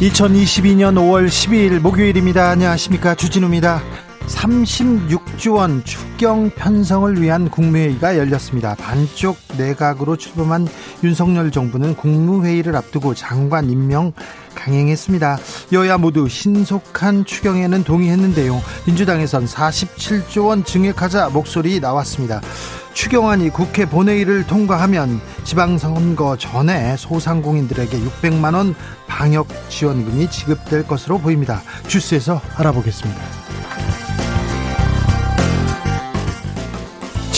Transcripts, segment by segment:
2022년 5월 12일 목요일입니다. 안녕하십니까. 주진우입니다. 36조 원 추경 편성을 위한 국무회의가 열렸습니다. 반쪽 내각으로 출범한 윤석열 정부는 국무회의를 앞두고 장관 임명 강행했습니다. 여야 모두 신속한 추경에는 동의했는데요. 민주당에선 47조 원 증액하자 목소리 나왔습니다. 추경안이 국회 본회의를 통과하면 지방선거 전에 소상공인들에게 600만 원 방역 지원금이 지급될 것으로 보입니다. 주스에서 알아보겠습니다.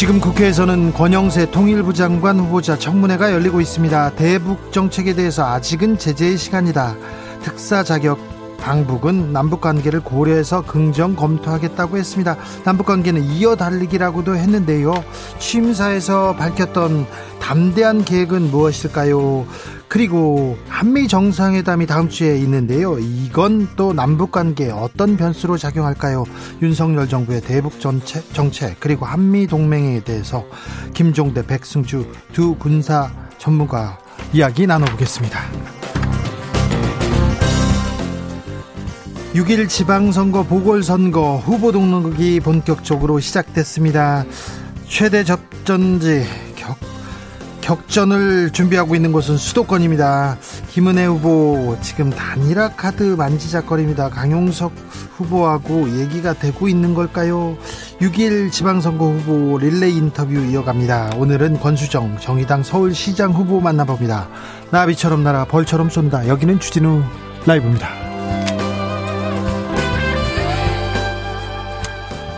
지금 국회에서는 권영세 통일부 장관 후보자 청문회가 열리고 있습니다. 대북 정책에 대해서 아직은 제재의 시간이다. 특사 자격 방북은 남북 관계를 고려해서 긍정 검토하겠다고 했습니다. 남북 관계는 이어 달리기라고도 했는데요. 취임사에서 밝혔던 담대한 계획은 무엇일까요? 그리고 한미 정상회담이 다음 주에 있는데요. 이건 또 남북 관계에 어떤 변수로 작용할까요? 윤석열 정부의 대북 정책, 정책 그리고 한미 동맹에 대해서 김종대, 백승주 두 군사 전문가 이야기 나눠보겠습니다. 6일 지방선거 보궐선거 후보 등록이 본격적으로 시작됐습니다. 최대 접전지 격, 격전을 준비하고 있는 곳은 수도권입니다. 김은혜 후보 지금 단일화 카드 만지작거립니다. 강용석 후보하고 얘기가 되고 있는 걸까요? 6일 지방선거 후보 릴레이 인터뷰 이어갑니다. 오늘은 권수정 정의당 서울시장 후보 만나봅니다. 나비처럼 날아 벌처럼 쏜다. 여기는 주진우 라이브입니다.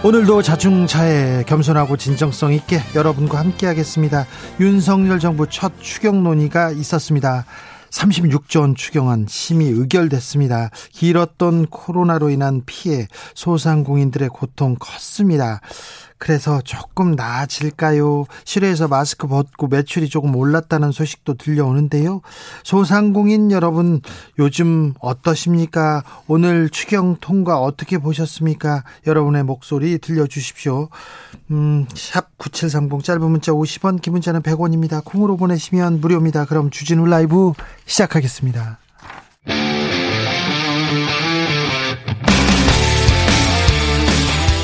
오늘도 자중차에 겸손하고 진정성 있게 여러분과 함께 하겠습니다. 윤석열 정부 첫 추경 논의가 있었습니다. 36조 원 추경안 심의 의결됐습니다. 길었던 코로나로 인한 피해, 소상공인들의 고통 컸습니다. 그래서 조금 나아질까요? 실외에서 마스크 벗고 매출이 조금 올랐다는 소식도 들려오는데요. 소상공인 여러분 요즘 어떠십니까? 오늘 추경 통과 어떻게 보셨습니까? 여러분의 목소리 들려주십시오. 음, 샵9730 짧은 문자 50원, 긴 문자는 100원입니다. 콩으로 보내시면 무료입니다. 그럼 주진우 라이브 시작하겠습니다.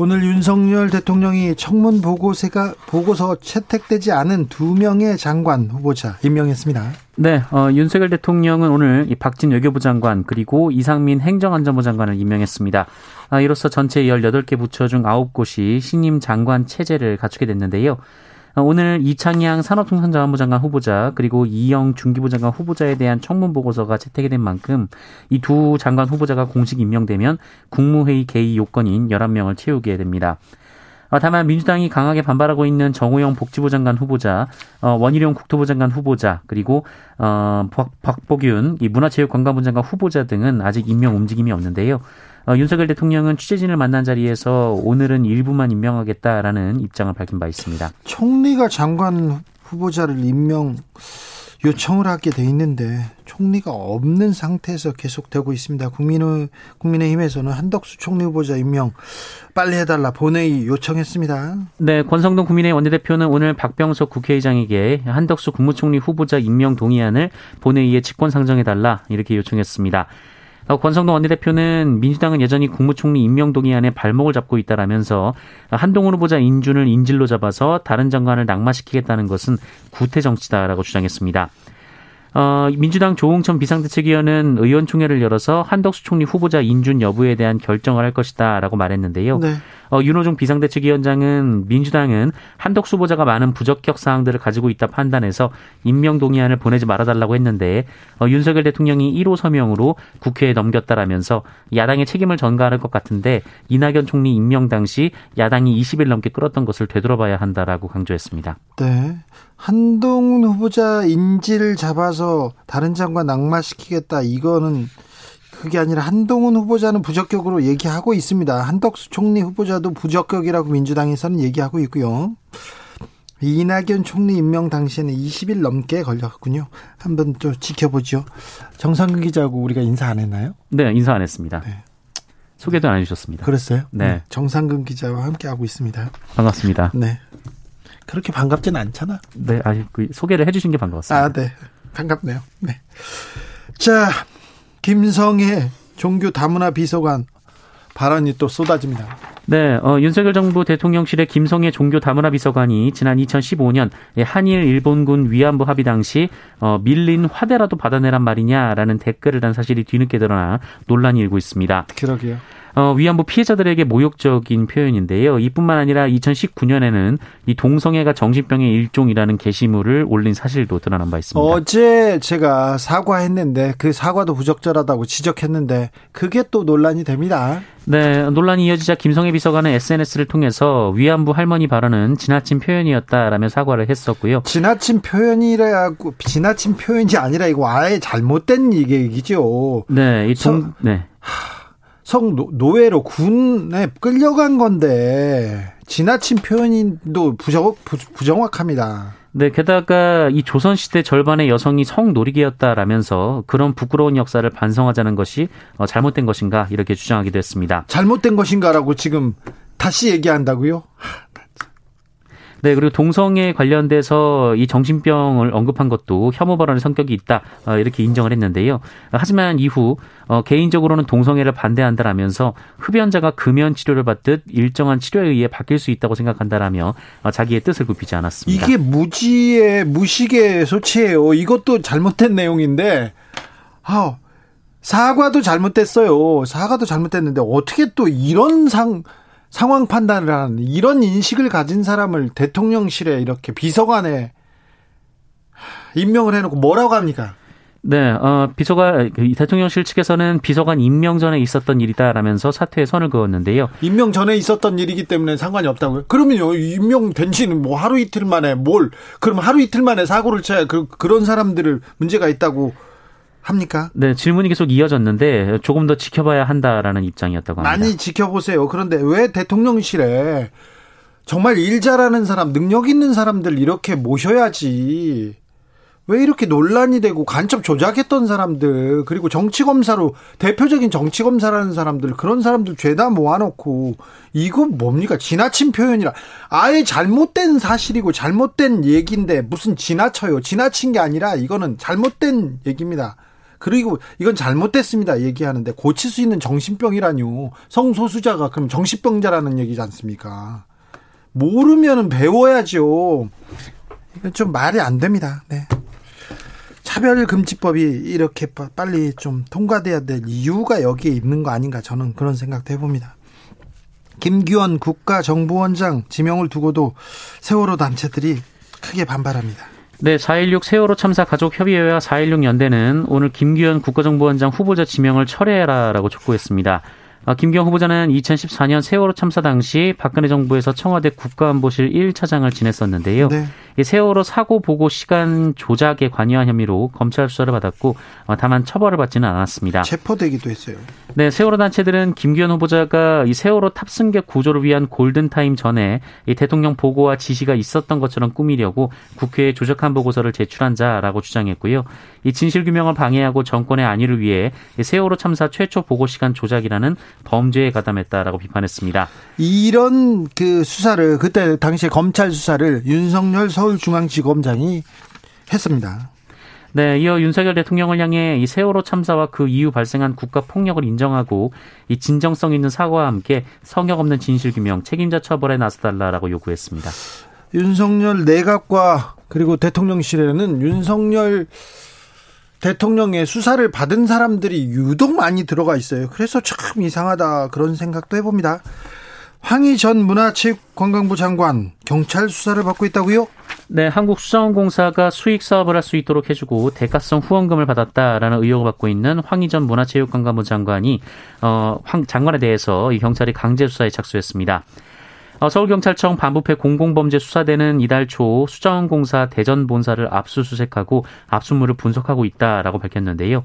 오늘 윤석열 대통령이 청문 보고서가 보고서 채택되지 않은 두 명의 장관 후보자 임명했습니다. 네, 어, 윤석열 대통령은 오늘 이 박진 외교부 장관 그리고 이상민 행정안전부 장관을 임명했습니다. 아, 이로써 전체 18개 부처 중 9곳이 신임 장관 체제를 갖추게 됐는데요. 어, 오늘 이창양 산업통상자원부 장관 후보자 그리고 이영 중기부 장관 후보자에 대한 청문 보고서가 채택이 된 만큼 이 두 장관 후보자가 공식 임명되면 국무회의 개의 요건인 11명을 채우게 됩니다. 어, 다만 민주당이 강하게 반발하고 있는 정우영 복지부 장관 후보자, 어, 원희룡 국토부 장관 후보자, 그리고 어, 박, 복윤 문화체육관광부 장관 후보자 등은 아직 임명 움직임이 없는데요. 어, 윤석열 대통령은 취재진을 만난 자리에서 오늘은 일부만 임명하겠다라는 입장을 밝힌 바 있습니다. 총리가 장관 후보자를 임명 요청을 하게 돼 있는데 총리가 없는 상태에서 계속되고 있습니다. 국민의 국민의힘에서는 한덕수 총리 후보자 임명 빨리 해달라 본회의 요청했습니다. 네, 권성동 국민의 원내대표는 오늘 박병석 국회의장에게 한덕수 국무총리 후보자 임명 동의안을 본회의에 직권 상정해달라 이렇게 요청했습니다. 어, 권성동 원내대표는 민주당은 여전히 국무총리 임명 동의안에 발목을 잡고 있다라면서 한동훈 후보자 인준을 인질로 잡아서 다른 장관을 낙마시키겠다는 것은 구태 정치다라고 주장했습니다. 어, 민주당 조홍천 비상대책위원은 의원총회를 열어서 한덕수 총리 후보자 인준 여부에 대한 결정을 할 것이다라고 말했는데요. 네. 어, 윤호중 비상대책위원장은 민주당은 한덕수 후보자가 많은 부적격 사항들을 가지고 있다 판단해서 임명 동의안을 보내지 말아달라고 했는데 어, 윤석열 대통령이 1호 서명으로 국회에 넘겼다라면서 야당의 책임을 전가할 것 같은데 이낙연 총리 임명 당시 야당이 20일 넘게 끌었던 것을 되돌아봐야 한다라고 강조했습니다. 네. 한동훈 후보자 인지를 잡아서 다른 장관 낙마시키겠다 이거는 그게 아니라 한동훈 후보자는 부적격으로 얘기하고 있습니다. 한덕수 총리 후보자도 부적격이라고 민주당에서는 얘기하고 있고요. 이낙연 총리 임명 당시에는 20일 넘게 걸렸군요. 한번 또 지켜보죠. 정상근 기자하고 우리가 인사 안 했나요? 네, 인사 안 했습니다. 네. 소개도 안 해주셨습니다. 그랬어요? 네. 정상근 기자와 함께 하고 있습니다. 반갑습니다. 네. 그렇게 반갑지는 않잖아. 네, 아니 그 소개를 해주신 게 반가웠습니다. 아, 네, 반갑네요. 네. 자, 김성애 종교 다문화 비서관 발언이 또 쏟아집니다. 네, 어, 윤석열 정부 대통령실의 김성애 종교 다문화 비서관이 지난 2015년 한일 일본군 위안부 합의 당시 어, 밀린 화대라도 받아내란 말이냐라는 댓글을 단 사실이 뒤늦게 드러나 논란이 일고 있습니다. 그러게요. 어, 위안부 피해자들에게 모욕적인 표현인데요. 이뿐만 아니라 2019년에는 이 동성애가 정신병의 일종이라는 게시물을 올린 사실도 드러난 바 있습니다. 어제 제가 사과했는데 그 사과도 부적절하다고 지적했는데 그게 또 논란이 됩니다. 네, 논란이 이어지자 김성애 비서관은 SNS를 통해서 위안부 할머니 발언은 지나친 표현이었다라며 사과를 했었고요. 지나친 표현이라고 지나친 표현이 아니라 이거 아예 잘못된 얘기죠. 네, 이 동, 네. 성 노예로 군에 끌려간 건데 지나친 표현도 부정, 부정확합니다. 네, 게다가 이 조선시대 절반의 여성이 성놀이개였다라면서 그런 부끄러운 역사를 반성하자는 것이 어, 잘못된 것인가 이렇게 주장하기도 했습니다. 잘못된 것인가라고 지금 다시 얘기한다고요? 네, 그리고 동성애 관련돼서 이 정신병을 언급한 것도 혐오 발언의 성격이 있다 어, 이렇게 인정을 했는데요. 하지만 이후 어, 개인적으로는 동성애를 반대한다라면서 흡연자가 금연 치료를 받듯 일정한 치료에 의해 바뀔 수 있다고 생각한다라며 어, 자기의 뜻을 굽히지 않았습니다. 이게 무지의 무식의 소치예요. 이것도 잘못된 내용인데, 아, 사과도 잘못됐어요. 사과도 잘못됐는데 어떻게 또 이런 상 상황 판단을 하는 이런 인식을 가진 사람을 대통령실에 이렇게 비서관에 임명을 해놓고 뭐라고 합니까? 네, 어, 비서관, 그 대통령실 측에서는 비서관 임명 전에 있었던 일이다라면서 사퇴에 선을 그었는데요. 임명 전에 있었던 일이기 때문에 상관이 없다고요? 그러면요, 임명된 지는 뭐 하루 이틀 만에 뭘, 그럼 하루 이틀 만에 사고를 쳐야 그, 그런 사람들을 문제가 있다고 합니까? 네, 질문이 계속 이어졌는데 조금 더 지켜봐야 한다라는 입장이었다고 합니다. 많이 지켜보세요. 그런데 왜 대통령실에 정말 일 잘하는 사람, 능력 있는 사람들 이렇게 모셔야지. 왜 이렇게 논란이 되고 간첩 조작했던 사람들 그리고 정치 검사로 대표적인 정치 검사라는 사람들 그런 사람들 죄다 모아놓고 이거 뭡니까 지나친 표현이라 아예 잘못된 사실이고 잘못된 얘기인데 무슨 지나쳐요 지나친 게 아니라 이거는 잘못된 얘기입니다. 그리고 이건 잘못됐습니다. 얘기하는데 고칠 수 있는 정신병이라뇨. 성소수자가 그럼 정신병자라는 얘기지 않습니까? 모르면 배워야죠. 이건 좀 말이 안 됩니다. 네. 차별금지법이 이렇게 빨리 좀 통과돼야 될 이유가 여기에 있는 거 아닌가 저는 그런 생각도 해봅니다. 김기원 국가정보원장 지명을 두고도 세월호 단체들이 크게 반발합니다. 네, 4.16 세월호 참사 가족협의회와 4.16 연대는 오늘 김규현 국가정보원장 후보자 지명을 철회해라라고 촉구했습니다. 아, 김기현 후보자는 2014년 세월호 참사 당시 박근혜 정부에서 청와대 국가안보실 1차장을 지냈었는데요. 네. 세월호 사고 보고 시간 조작에 관여한 혐의로 검찰 수사를 받았고 어, 다만 처벌을 받지는 않았습니다. 체포되기도 했어요. 네, 세월호 단체들은 김기현 후보자가 이 세월호 탑승객 구조를 위한 골든타임 전에 이 대통령 보고와 지시가 있었던 것처럼 꾸미려고 국회에 조작한 보고서를 제출한 자라고 주장했고요. 이 진실 규명을 방해하고 정권의 안위를 위해 세월호 참사 최초 보고 시간 조작이라는 범죄에 가담했다라고 비판했습니다. 이런 그 수사를 그때 당시에 검찰 수사를 윤석열 서울 서울중앙지검장이 했습니다. 네, 이어 윤석열 대통령을 향해 이 세월호 참사와 그 이후 발생한 국가 폭력을 인정하고 이 진정성 있는 사과와 함께 성역 없는 진실 규명, 책임자 처벌에 나서달라라고 요구했습니다. 윤석열 내각과 그리고 대통령실에는 윤석열 대통령의 수사를 받은 사람들이 유독 많이 들어가 있어요. 그래서 참 이상하다 그런 생각도 해봅니다. 황희 전 문화체육관광부 장관 경찰 수사를 받고 있다고요? 네, 한국수자원공사가 수익 사업을 할 수 있도록 해주고 대가성 후원금을 받았다라는 의혹을 받고 있는 황희 전 문화체육관광부 장관이 어, 황 장관에 대해서 이 경찰이 강제 수사에 착수했습니다. 어, 서울경찰청 반부패 공공범죄 수사대는 이달 초 수자원공사 대전 본사를 압수수색하고 압수물을 분석하고 있다라고 밝혔는데요.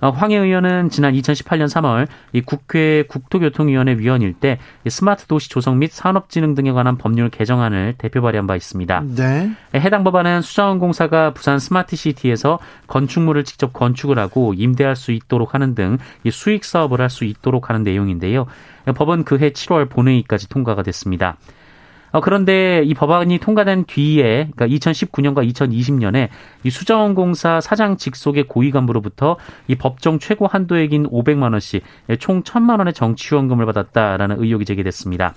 어, 황해 의원은 지난 2018년 3월 이 국회 국토교통위원회 위원일 때 스마트 도시 조성 및 산업진흥 등에 관한 법률 개정안을 대표 발의한 바 있습니다. 네. 해당 법안은 수자원공사가 부산 스마트시티에서 건축물을 직접 건축을 하고 임대할 수 있도록 하는 등 수익 사업을 할 수 있도록 하는 내용인데요. 법은 그해 7월 본회의까지 통과가 됐습니다. 어, 그런데 이 법안이 통과된 뒤에 그러니까 2019년과 2020년에 이 수자원공사 사장 직속의 고위 간부로부터 이 법정 최고 한도액인 500만 원씩 총 1000만 원의 정치 후원금을 받았다라는 의혹이 제기됐습니다.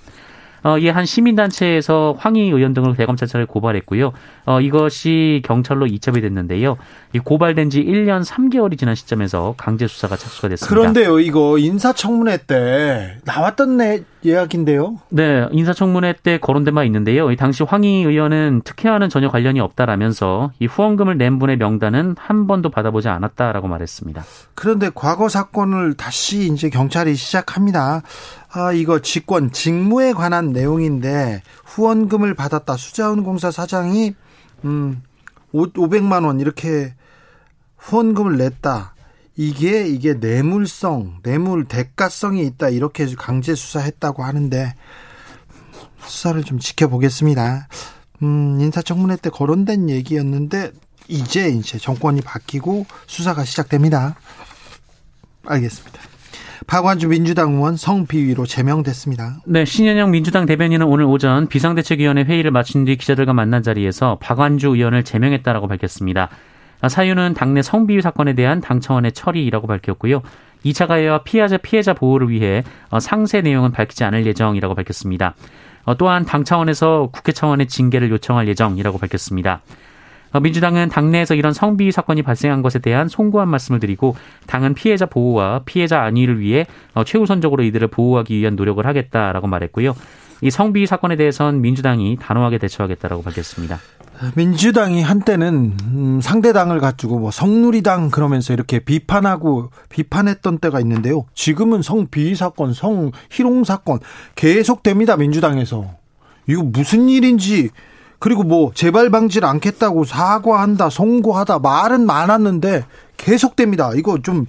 어, 이에 한 시민단체에서 황희 의원 등을 대검찰청에 고발했고요. 어, 이것이 경찰로 이첩이 됐는데요. 이 고발된 지 1년 3개월이 지난 시점에서 강제 수사가 착수가 됐습니다. 그런데요, 이거 인사청문회 때 나왔던 내 이야기인데요. 네, 인사청문회 때 거론된 바 있는데요. 이 당시 황희 의원은 특혜와는 전혀 관련이 없다라면서 이 후원금을 낸 분의 명단은 한 번도 받아보지 않았다라고 말했습니다. 그런데 과거 사건을 다시 이제 경찰이 시작합니다. 아, 이거 직권, 직무에 관한 내용인데 후원금을 받았다. 수자원공사 사장이 음 500만 원 이렇게 후원금을 냈다. 이게 이게 뇌물성, 뇌물 대가성이 있다. 이렇게 강제 수사했다고 하는데 수사를 좀 지켜보겠습니다. 음, 인사청문회 때 거론된 얘기였는데 이제 이제 정권이 바뀌고 수사가 시작됩니다. 알겠습니다. 박완주 민주당 의원 성비위로 제명됐습니다. 네, 신현영 민주당 대변인은 오늘 오전 비상대책위원회 회의를 마친 뒤 기자들과 만난 자리에서 박완주 의원을 제명했다라고 밝혔습니다. 사유는 당내 성비위 사건에 대한 당 차원의 처리라고 밝혔고요. 2차 가해와 피해자 피해자 보호를 위해 어, 상세 내용은 밝히지 않을 예정이라고 밝혔습니다. 어, 또한 당 차원에서 국회 차원의 징계를 요청할 예정이라고 밝혔습니다. 어, 민주당은 당내에서 이런 성비위 사건이 발생한 것에 대한 송구한 말씀을 드리고 당은 피해자 보호와 피해자 안위를 위해 어, 최우선적으로 이들을 보호하기 위한 노력을 하겠다라고 말했고요. 이 성비위 사건에 대해선 민주당이 단호하게 대처하겠다라고 밝혔습니다. 민주당이 한때는 음, 상대당을 가지고 뭐 성누리당 그러면서 이렇게 비판하고 비판했던 때가 있는데요. 지금은 성비위 사건, 성희롱 사건 계속됩니다. 민주당에서 이거 무슨 일인지 그리고 뭐 재발 방지를 않겠다고 사과한다, 송구하다 말은 많았는데 계속됩니다. 이거 좀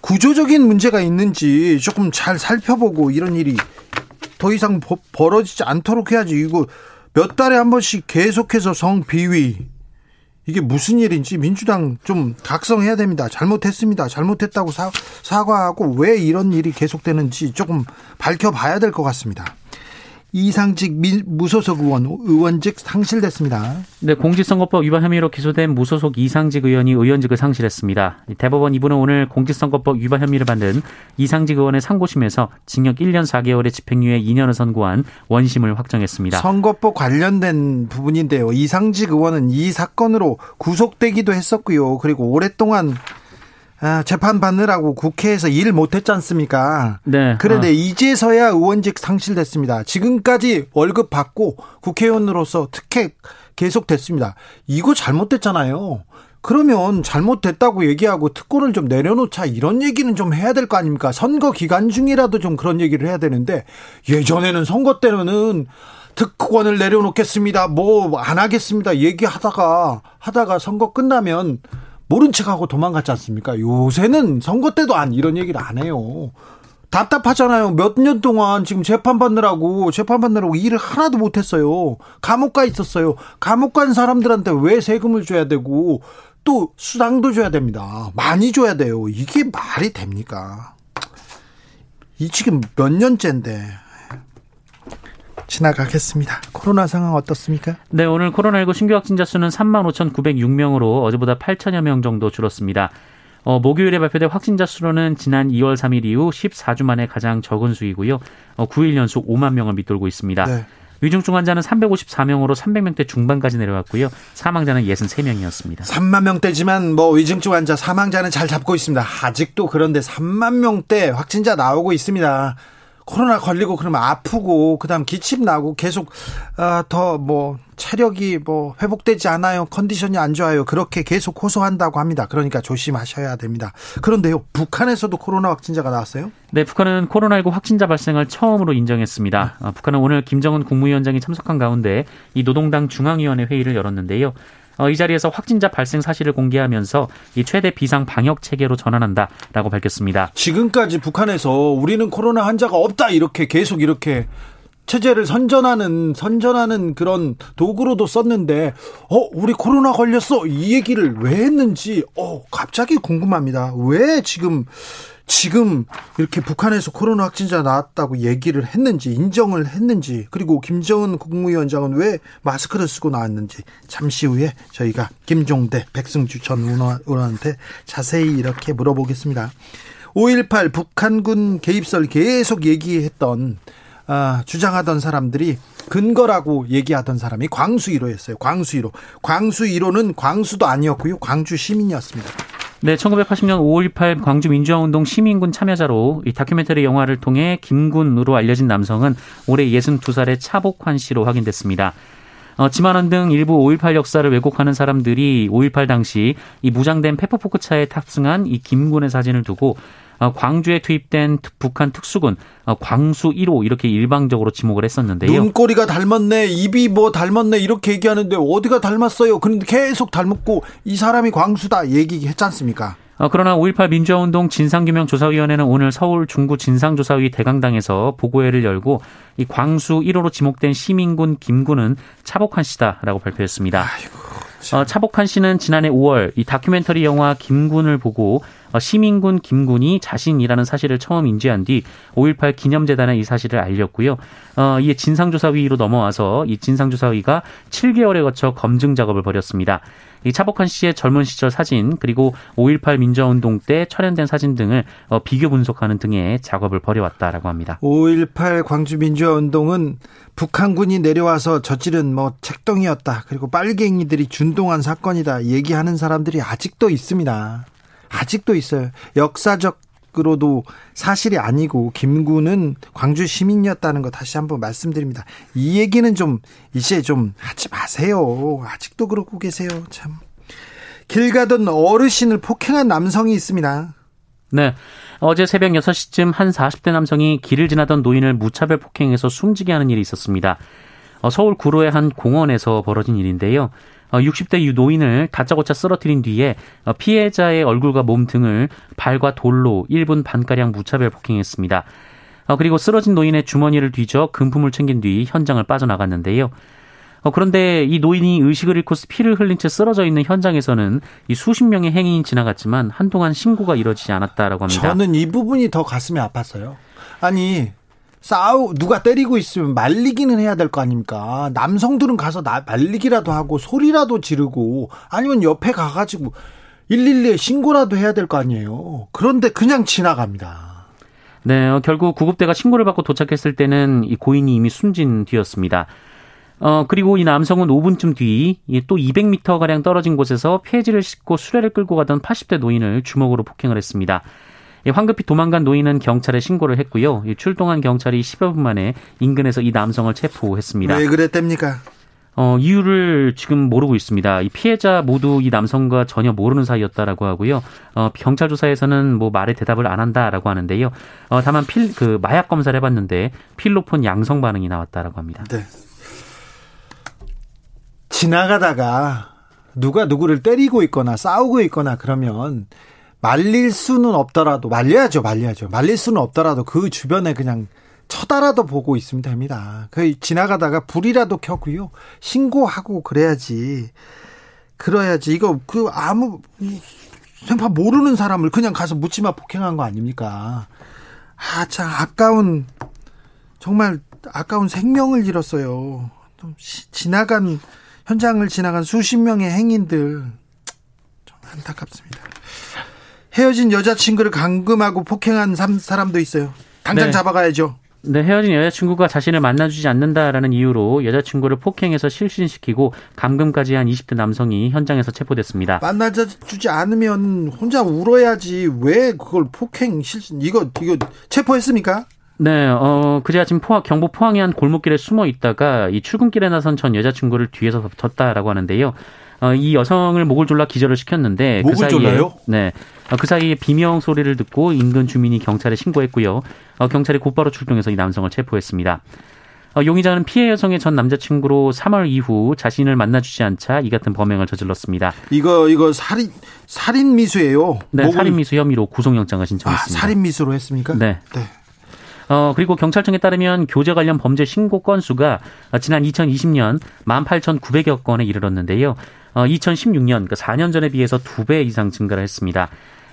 구조적인 문제가 있는지 조금 잘 살펴보고 이런 일이 더 이상 벌어지지 않도록 해야지. 이거 몇 달에 한 번씩 계속해서 성비위 이게 무슨 일인지 민주당 좀 각성해야 됩니다. 잘못했습니다. 잘못했다고 사, 사과하고 왜 이런 일이 계속되는지 조금 밝혀봐야 될 것 같습니다. 이상직 무소속 의원 의원직 상실됐습니다. 네, 공직선거법 위반 혐의로 기소된 무소속 이상직 의원이 의원직을 상실했습니다. 대법원 이분은 오늘 공직선거법 위반 혐의를 받는 이상직 의원의 상고심에서 징역 1년 4개월의 집행유예 2년을 선고한 원심을 확정했습니다. 선거법 관련된 부분인데요. 이상직 의원은 이 사건으로 구속되기도 했었고요. 그리고 오랫동안 아, 재판 받느라고 국회에서 일 못했지 않습니까? 네. 그런데 아. 이제서야 의원직 상실됐습니다. 지금까지 월급 받고 국회의원으로서 특혜 계속 됐습니다. 이거 잘못됐잖아요. 그러면 잘못됐다고 얘기하고 특권을 좀 내려놓자 이런 얘기는 좀 해야 될 거 아닙니까? 선거 기간 중이라도 좀 그런 얘기를 해야 되는데 예전에는 선거 때는 특권을 내려놓겠습니다. 뭐 안 하겠습니다. 얘기하다가 하다가 선거 끝나면 모른 척하고 도망갔지 않습니까? 요새는 선거 때도 안 이런 얘기를 안 해요. 답답하잖아요. 몇 년 동안 지금 재판 받느라고 재판 받느라고 일을 하나도 못 했어요. 감옥 가 있었어요. 감옥 간 사람들한테 왜 세금을 줘야 되고 또 수당도 줘야 됩니다. 많이 줘야 돼요. 이게 말이 됩니까? 이 지금 몇 년째인데 지나가겠습니다. 코로나 상황 어떻습니까? 네, 오늘 코로나19 신규 확진자 수는 3만 5,906명으로 어제보다 8천여 명 정도 줄었습니다. 어, 목요일에 발표된 확진자 수로는 지난 2월 3일 이후 14주 만에 가장 적은 수이고요. 어, 9일 연속 5만 명을 밑돌고 있습니다. 네. 위중증 환자는 354명으로 300명대 중반까지 내려왔고요. 사망자는 63명이었습니다. 3만 명대지만 뭐 위중증 환자 사망자는 잘 잡고 있습니다. 아직도 그런데 3만 명대 확진자 나오고 있습니다. 코로나 걸리고 그러면 아프고 그다음 기침 나고 계속 아, 더뭐 체력이 뭐 회복되지 않아요. 컨디션이 안 좋아요. 그렇게 계속 호소한다고 합니다. 그러니까 조심하셔야 됩니다. 그런데요. 북한에서도 코로나 확진자가 나왔어요? 네, 북한은 코로나19 확진자 발생을 처음으로 인정했습니다. 아, 북한은 오늘 김정은 국무위원장이 참석한 가운데 이 노동당 중앙위원회 회의를 열었는데요. 어, 이 자리에서 확진자 발생 사실을 공개하면서 이 최대 비상 방역 체계로 전환한다라고 밝혔습니다. 지금까지 북한에서 우리는 코로나 환자가 없다 이렇게 계속 이렇게 체제를 선전하는 선전하는 그런 도구로도 썼는데 어 우리 코로나 걸렸어 이 얘기를 왜 했는지 어 갑자기 궁금합니다. 왜 지금 지금 이렇게 북한에서 코로나 확진자 나왔다고 얘기를 했는지 인정을 했는지 그리고 김정은 국무위원장은 왜 마스크를 쓰고 나왔는지 잠시 후에 저희가 김종대 백승주 전 의원한테 자세히 이렇게 물어보겠습니다. 5.18 북한군 개입설 계속 얘기했던 아, 주장하던 사람들이 근거라고 얘기하던 사람이 광수 1호였어요. 광수 1호. 광수 1호는 광수도 아니었고요. 광주 시민이었습니다. 네, 1980년 5.18 광주 민주화운동 시민군 참여자로 이 다큐멘터리 영화를 통해 김군으로 알려진 남성은 올해 62살의 차복환 씨로 확인됐습니다. 어, 지만원 등 일부 5.18 역사를 왜곡하는 사람들이 5.18 당시 이 무장된 페퍼포크 차에 탑승한 이 김군의 사진을 두고 어, 광주에 투입된 북한 특수군 어, 광수 1호 이렇게 일방적으로 지목을 했었는데요. 눈꼬리가 닮았네, 입이 뭐 닮았네 이렇게 얘기하는데 어디가 닮았어요? 그런데 계속 닮았고 이 사람이 광수다 얘기했지 않습니까? 어, 그러나 5.18 민주화운동 진상규명 조사위원회는 오늘 서울 중구 진상조사위 대강당에서 보고회를 열고 이 광수 1호로 지목된 시민군 김군은 차복한 씨다라고 발표했습니다. 아이고, 어, 차복한 씨는 지난해 5월 이 다큐멘터리 영화 김군을 보고 어, 시민군 김군이 자신이라는 사실을 처음 인지한 뒤 5.18 기념재단에 이 사실을 알렸고요. 어, 이에 진상조사위로 넘어와서 이 진상조사위가 7개월에 거쳐 검증 작업을 벌였습니다. 이 차복한 씨의 젊은 시절 사진 그리고 5.18 민주화운동 때 촬영된 사진 등을 어, 비교 분석하는 등의 작업을 벌여왔다라고 합니다. 5.18 광주 민주화운동은 북한군이 내려와서 저지른 뭐 책동이었다. 그리고 빨갱이들이 준동한 사건이다. 얘기하는 사람들이 아직도 있습니다. 아직도 있어요. 역사적 으로도 사실이 아니고 김구는 광주 시민이었다는 거 다시 한번 말씀드립니다. 이 얘기는 좀 이제 좀 하지 마세요. 아직도 그러고 계세요. 참. 길 가던 어르신을 폭행한 남성이 있습니다. 네. 어제 새벽 6시쯤 한 40대 남성이 길을 지나던 노인을 무차별 폭행해서 숨지게 하는 일이 있었습니다. 어, 서울 구로의 한 공원에서 벌어진 일인데요. 60대 어, 유 노인을 다짜고짜 쓰러뜨린 뒤에 어, 피해자의 얼굴과 몸 등을 발과 돌로 1분 반가량 무차별 폭행했습니다. 어, 그리고 쓰러진 노인의 주머니를 뒤져 금품을 챙긴 뒤 현장을 빠져나갔는데요. 그런데 이 노인이 의식을 잃고 피를 흘린 채 쓰러져 있는 현장에서는 이 수십 명의 행인이 지나갔지만 한동안 신고가 이뤄지지 않았다라고 합니다. 저는 이 부분이 더 가슴이 아팠어요. 아니 싸우 누가 때리고 있으면 말리기는 해야 될 거 아닙니까? 남성들은 가서 나, 말리기라도 하고 소리라도 지르고 아니면 옆에 가가지고 112에 신고라도 해야 될 거 아니에요. 그런데 그냥 지나갑니다. 네, 어, 결국 구급대가 신고를 받고 도착했을 때는 이 고인이 이미 숨진 뒤였습니다. 어, 그리고 이 남성은 5분쯤 뒤 또 200m 가량 떨어진 곳에서 폐지를 싣고 수레를 끌고 가던 80대 노인을 주먹으로 폭행을 했습니다. 황급히 도망간 노인은 경찰에 신고를 했고요. 출동한 경찰이 10여 분 만에 인근에서 이 남성을 체포했습니다. 왜 그랬답니까? 어, 이유를 지금 모르고 있습니다. 이 피해자 모두 이 남성과 전혀 모르는 사이였다라고 하고요. 어, 경찰 조사에서는 뭐 말에 대답을 안 한다라고 하는데요. 어, 다만 필, 그 마약 검사를 해봤는데 필로폰 양성 반응이 나왔다라고 합니다. 네. 지나가다가 누가 누구를 때리고 있거나 싸우고 있거나 그러면 말릴 수는 없더라도 말려야죠, 말려야죠. 말릴 수는 없더라도 그 주변에 그냥 쳐다라도 보고 있으면 됩니다. 그 지나가다가 불이라도 켜고요. 신고하고 그래야지. 그래야지. 이거 그 아무 생파 모르는 사람을 그냥 가서 묻지마 폭행한 거 아닙니까? 아, 참 아까운 정말 아까운 생명을 잃었어요. 좀 지나간 현장을 지나간 수십 명의 행인들 좀 안타깝습니다. 헤어진 여자친구를 감금하고 폭행한 사람도 있어요. 당장 네. 잡아가야죠. 네, 헤어진 여자친구가 자신을 만나주지 않는다라는 이유로 여자친구를 폭행해서 실신시키고 감금까지 한 20대 남성이 현장에서 체포됐습니다. 만나주지 않으면 혼자 울어야지 왜 그걸 폭행 실신 이거 이거 체포했습니까? 네, 어, 그제 아침 포항, 경북 포항의 한 골목길에 숨어 있다가 이 출근길에 나선 전 여자친구를 뒤에서 졌다라고 하는데요. 어, 이 여성을 목을 졸라 기절을 시켰는데 그 목을 그 사이에 졸라요? 네. 어, 그 사이에 비명 소리를 듣고 인근 주민이 경찰에 신고했고요. 어, 경찰이 곧바로 출동해서 이 남성을 체포했습니다. 어, 용의자는 피해 여성의 전 남자친구로 3월 이후 자신을 만나주지 않자 이 같은 범행을 저질렀습니다. 이거 이거 살인 살인 미수예요. 네, 목을... 살인 미수 혐의로 구속영장을 신청했습니다. 아, 살인 미수로 했습니까? 네. 네. 어, 그리고 경찰청에 따르면 교제 관련 범죄 신고 건수가 지난 2020년 18,900여 건에 이르렀는데요. 어, 2016년 그 4년 전에 비해서 2배 이상 증가를 했습니다.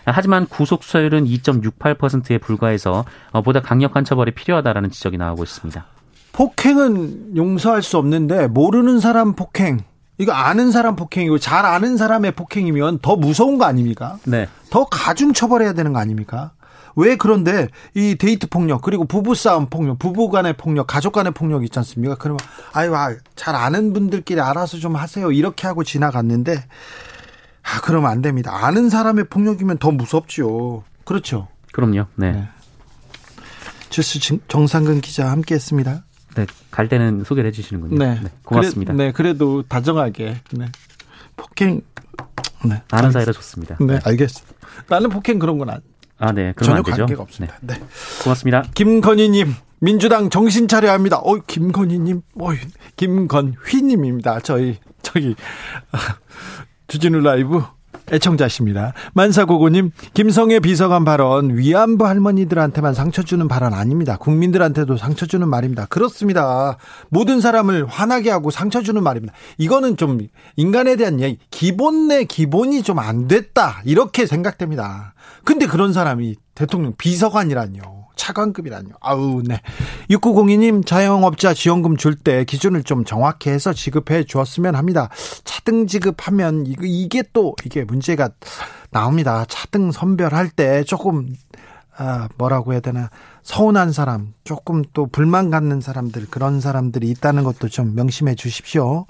하지만 구속 수사율은 2.68%에 불과해서 어, 보다 강력한 처벌이 필요하다라는 지적이 나오고 있습니다. 폭행은 용서할 수 없는데 모르는 사람 폭행 이거 아는 사람 폭행이고 잘 아는 사람의 폭행이면 더 무서운 거 아닙니까? 네. 더 가중 처벌해야 되는 거 아닙니까? 왜 그런데 이 데이트 폭력 그리고 부부 싸움 폭력, 부부 간의 폭력, 가족 간의 폭력 있지 않습니까? 그러면 아유, 아, 잘 아는 분들끼리 알아서 좀 하세요. 이렇게 하고 지나갔는데 아, 그러면 안 됩니다. 아는 사람의 폭력이면 더 무섭죠. 그렇죠. 그럼요. 네. 네. 주스 정상근 기자 함께 했습니다. 네, 갈 때는 소개를 해 주시는군요. 네, 네 고맙습니다. 그래, 네, 그래도 다정하게. 네. 폭행. 네, 아는 사이라 좋습니다. 네, 알겠습니다. 나는 폭행 그런 건 안. 아, 네. 전혀 관계가 없습니다. 네. 네. 고맙습니다. 김건희님, 민주당 정신 차려야 합니다. 어, 김건희님, 어, 김건휘님입니다. 저희, 저기, 주진우 라이브 애청자십니다. 만사고고님, 김성애 비서관 발언 위안부 할머니들한테만 상처 주는 발언 아닙니다. 국민들한테도 상처 주는 말입니다. 그렇습니다. 모든 사람을 화나게 하고 상처 주는 말입니다. 이거는 좀 인간에 대한 얘기, 기본 내 기본이 좀 안 됐다. 이렇게 생각됩니다. 근데 그런 사람이 대통령 비서관이라뇨. 차관급이라뇨. 아우, 네. 6902님, 자영업자 지원금 줄 때 기준을 좀 정확히 해서 지급해 주었으면 합니다. 차등 지급하면 이거, 이게 또, 이게 문제가 나옵니다. 차등 선별할 때 조금, 아, 뭐라고 해야 되나. 서운한 사람, 조금 또 불만 갖는 사람들, 그런 사람들이 있다는 것도 좀 명심해 주십시오.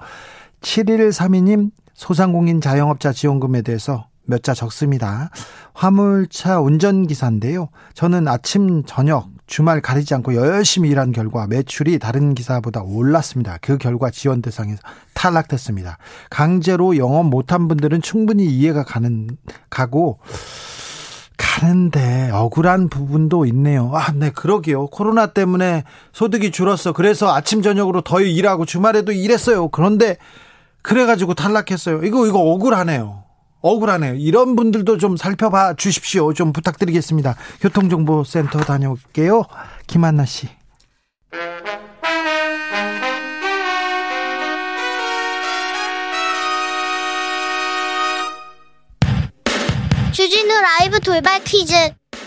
7132님, 소상공인 자영업자 지원금에 대해서 몇 자 적습니다. 화물차 운전기사인데요. 저는 아침, 저녁, 주말 가리지 않고 열심히 일한 결과 매출이 다른 기사보다 올랐습니다. 그 결과 지원 대상에서 탈락됐습니다. 강제로 영업 못한 분들은 충분히 이해가 가는, 가고, 가는데 억울한 부분도 있네요. 아, 네, 그러게요. 코로나 때문에 소득이 줄었어. 그래서 아침, 저녁으로 더 일하고 주말에도 일했어요. 그런데 그래가지고 탈락했어요. 이거, 이거 억울하네요. 억울하네요. 이런 분들도 좀 살펴봐 주십시오. 좀 부탁드리겠습니다. 교통정보센터 다녀올게요. 김한나 씨. 주진우 라이브 돌발 퀴즈.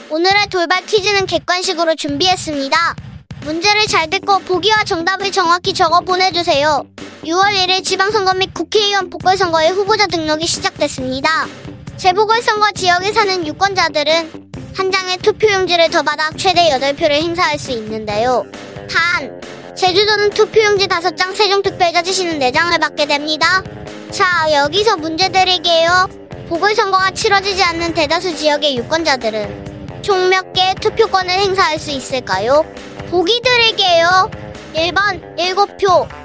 오늘의 돌발 퀴즈는 객관식으로 준비했습니다. 문제를 잘 듣고 보기와 정답을 정확히 적어 보내주세요. 6월 1일 지방선거 및 국회의원 보궐선거의 후보자 등록이 시작됐습니다. 재보궐선거 지역에 사는 유권자들은 한 장의 투표용지를 더 받아 최대 8표를 행사할 수 있는데요. 단, 제주도는 투표용지 5장, 세종특별자 지시는 4장을 받게 됩니다. 자, 여기서 문제 드릴게요. 보궐선거가 치러지지 않는 대다수 지역의 유권자들은 총 몇 개의 투표권을 행사할 수 있을까요? 보기 드릴게요. 1번 7표,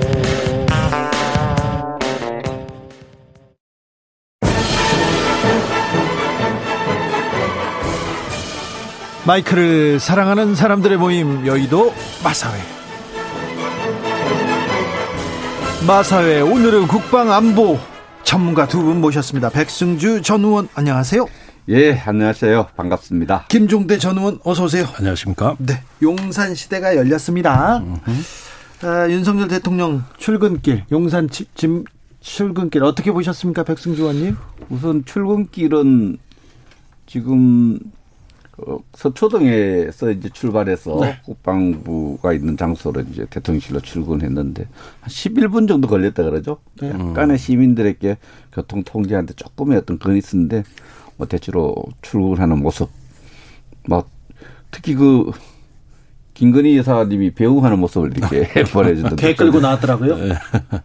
마이크를 사랑하는 사람들의 모임 여의도 마사회 마사회 오늘은 국방안보 전문가 두 분 모셨습니다 백승주 전 의원 안녕하세요 예, 안녕하세요. 반갑습니다. 김종대 전 의원 어서 오세요. 안녕하십니까? 네, 용산 시대가 열렸습니다. 아, 윤석열 대통령 출근길, 용산 치, 짐, 출근길 어떻게 보셨습니까, 백승주 의원님? 우선 출근길은 지금 어, 서초동에서 이제 출발해서 네. 국방부가 있는 장소로 이제 대통령실로 출근했는데 한 11분 정도 걸렸다 그러죠. 약간의 시민들에게 교통 통제하는데 조금의 어떤 그건 있었는데 뭐 대체로 출근하는 모습, 뭐 특히 그 김건희 여사님이 배우하는 모습을 이렇게 보내주던 개 끌고 나왔더라고요.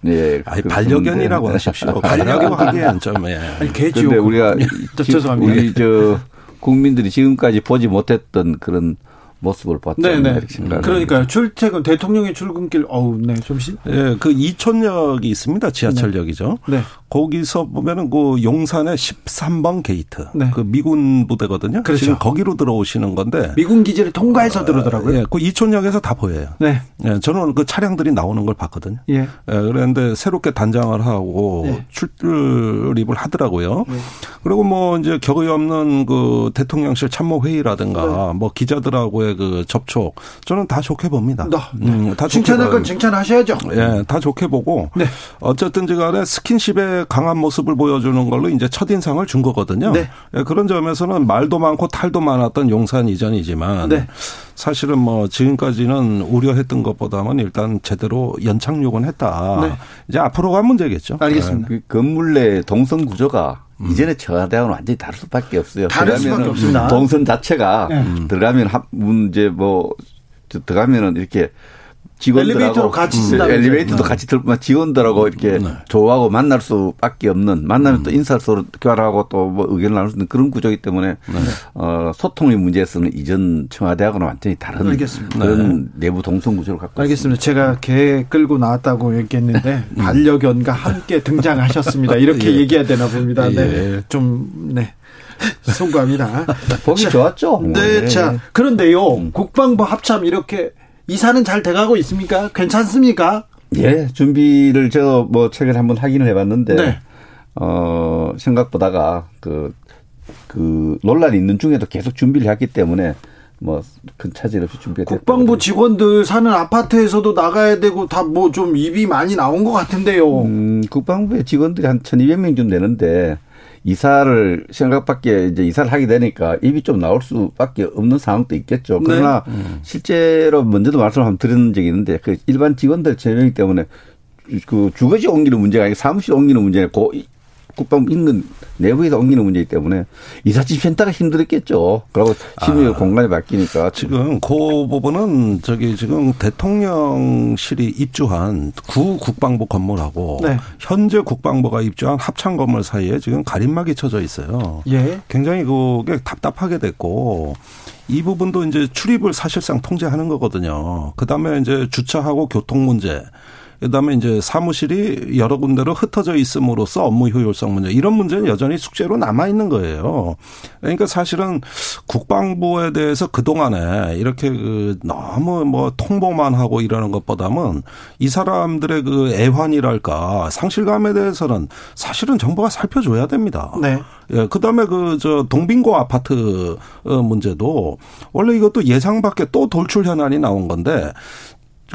예, 아니, 그 반려견이라고 하십시오. 개라고 하기엔 좀, 예. 아니, 개지요. 근데 우리가 저, 죄송합니다. 우리 저 국민들이 지금까지 보지 못했던 그런 모습을 봤다 네네. 이렇게 생각을 그러니까요. 출퇴근 대통령의 출근길 어우 네 좀 시. 예, 그 이촌역이 있습니다. 지하철역이죠. 네. 거기서 보면은 그 용산의 13번 게이트. 네. 그 미군 부대거든요. 그렇죠. 지금 거기로 들어오시는 건데. 미군 기지를 통과해서 들어오더라고요. 예, 그 이촌역에서 다 보여요. 네. 예, 저는 그 차량들이 나오는 걸 봤거든요. 예. 예, 그런데 새롭게 단장을 하고 네. 출입을 하더라고요. 그리고 뭐 이제 격의 없는 그 대통령실 참모 회의라든가 네. 뭐 기자들하고 의 그 접촉 저는 다 좋게 봅니다. 네. 음, 다 칭찬할 건 봐- 칭찬하셔야죠. 예, 다 좋게 보고 네. 어쨌든지 간에 스킨십의 강한 모습을 보여주는 걸로 이제 첫 인상을 준 거거든요. 네. 예, 그런 점에서는 말도 많고 탈도 많았던 용산 이전이지만 네. 사실은 뭐 지금까지는 우려했던 것보다는 일단 제대로 연착륙은 했다. 네. 이제 앞으로 간 문제겠죠. 알겠습니다. 그 건물 내 동선 구조가 이전에 청와대하고는 완전히 다를 수밖에 없어요. 다를 수밖에 들어가면은 없습니다. 동선 자체가 네. 들어가면 한 문제 뭐 저- 들어가면은 이렇게 직원들하고 엘리베이터로 같이 음, 쓴다면서요. 엘리베이터도 네. 같이 들면 직원들하고 이렇게 조하고 만날 수밖에 없는 만나면 또 인사 서로 교환하고 또 뭐 의견을 나눌 수 있는 그런 구조이기 때문에 어, 소통의 문제에서는 이전 청와대하고는 완전히 다른 알겠습니다. 그런 내부 동선 구조를 갖고 알겠습니다. 제가 개 끌고 나왔다고 얘기했는데 반려견과 함께 등장하셨습니다. 이렇게 예. 얘기해야 되나 봅니다. 네. 예. 좀 네. 송구합니다. 있습니다. 보기 좋았죠. 네, 네. 자 그런데요 국방부 합참 이렇게 이사는 잘 돼가고 있습니까? 괜찮습니까? 예, 준비를 제가 뭐 최근에 한번 확인을 해봤는데, 네. 어, 생각보다가 그, 그 논란이 있는 중에도 계속 준비를 했기 때문에 뭐큰 차질 없이 준비했다. 국방부 직원들 사는 아파트에서도 나가야 되고 다 뭐 좀 입이 많이 나온 것 같은데요. 음, 국방부의 직원들이 한 1200명 좀 되는데, 이사를 생각밖에 이제 이사를 하게 되니까 입이 좀 나올 수밖에 없는 상황도 있겠죠. 그러나 실제로 먼저도 말씀을 한번 드린 적이 있는데 그 일반 직원들 제명 때문에 그 주거지 옮기는 문제가 아니고 사무실 옮기는 문제고 고 국방부 인근 내부에서 옮기는 문제이기 때문에 이삿짐 센터가 힘들었겠죠. 그리고 시민의 공간이 바뀌니까 지금 그 부분은 저기 지금 대통령실이 입주한 구 국방부 건물하고 네. 현재 국방부가 입주한 합창 건물 사이에 지금 가림막이 쳐져 있어요. 예. 굉장히 그게 답답하게 됐고 이 부분도 이제 출입을 사실상 통제하는 거거든요. 그다음에 이제 주차하고 교통 문제 그다음에 이제 사무실이 여러 군데로 흩어져 있음으로써 업무 효율성 문제 이런 문제는 여전히 숙제로 남아 있는 거예요. 그러니까 사실은 국방부에 대해서 그 동안에 이렇게 그 너무 뭐 통보만 하고 이러는 것보다는 이 사람들의 그 애환이랄까 상실감에 대해서는 사실은 정부가 살펴줘야 됩니다. 네. 예, 그 다음에 그, 저, 동빙고 아파트 어, 문제도 원래 이것도 예상 밖에 또 돌출 현안이 나온 건데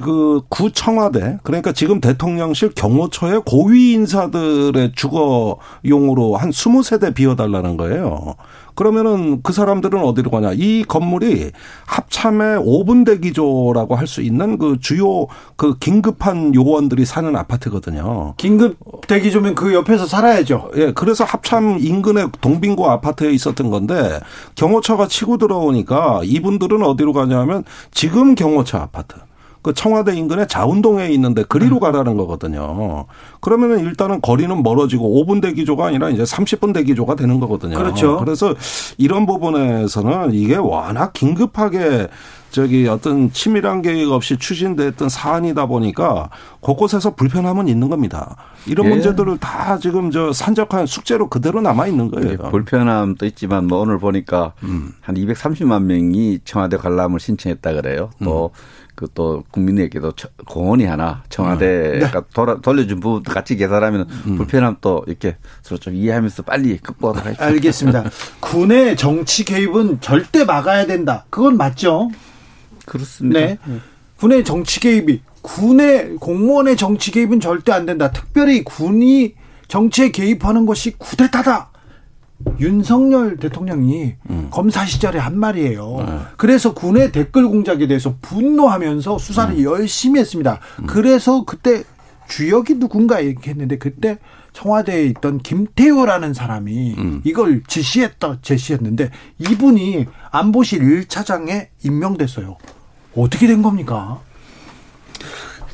그 구청와대 그러니까 지금 대통령실 경호처의 고위 인사들의 주거 용으로 한 20세대 비워달라는 거예요. 그러면은 그 사람들은 어디로 가냐. 이 건물이 합참의 5분 대기조라고 할 수 있는 그 주요 그 긴급한 요원들이 사는 아파트거든요. 긴급 대기조면 그 옆에서 살아야죠. 예, 그래서 합참 인근의 동빙고 아파트에 있었던 건데 경호처가 치고 들어오니까 이분들은 어디로 가냐면 지금 경호처 아파트. 그 청와대 인근의 자운동에 있는데 그리로 가라는 거거든요. 그러면은 일단은 거리는 멀어지고 5분 대기조가 아니라 이제 30분 대기조가 되는 거거든요. 그렇죠. 그래서 이런 부분에서는 이게 워낙 긴급하게 저기 어떤 치밀한 계획 없이 추진됐던 사안이다 보니까 곳곳에서 불편함은 있는 겁니다. 이런 예. 문제들을 다 지금 저 산적한 숙제로 그대로 남아 있는 거예요. 불편함도 있지만 뭐 오늘 보니까 한 230만 명이 청와대 관람을 신청했다 그래요. 또 그 또 국민에게도 공헌이 하나 청와대가 네. 돌아, 돌려준 부분 같이 계산하면 음. 불편함 또 이렇게 서로 좀 이해하면서 빨리 극복하도록 하죠. 알겠습니다. 군의 정치 개입은 절대 막아야 된다. 그건 맞죠? 그렇습니다. 네. 군의 정치 개입이 군의 공무원의 정치 개입은 절대 안 된다. 특별히 군이 정치에 개입하는 것이 구대타다. 윤석열 대통령이 음. 검사 시절에 한 말이에요. 네. 그래서 군의 댓글 공작에 대해서 분노하면서 수사를 음. 열심히 했습니다. 음. 그래서 그때 주역이 누군가 이렇게 했는데 그때 청와대에 있던 김태호라는 사람이 음. 이걸 지시했다 제시했는데 이분이 안보실 1차장에 임명됐어요. 어떻게 된 겁니까?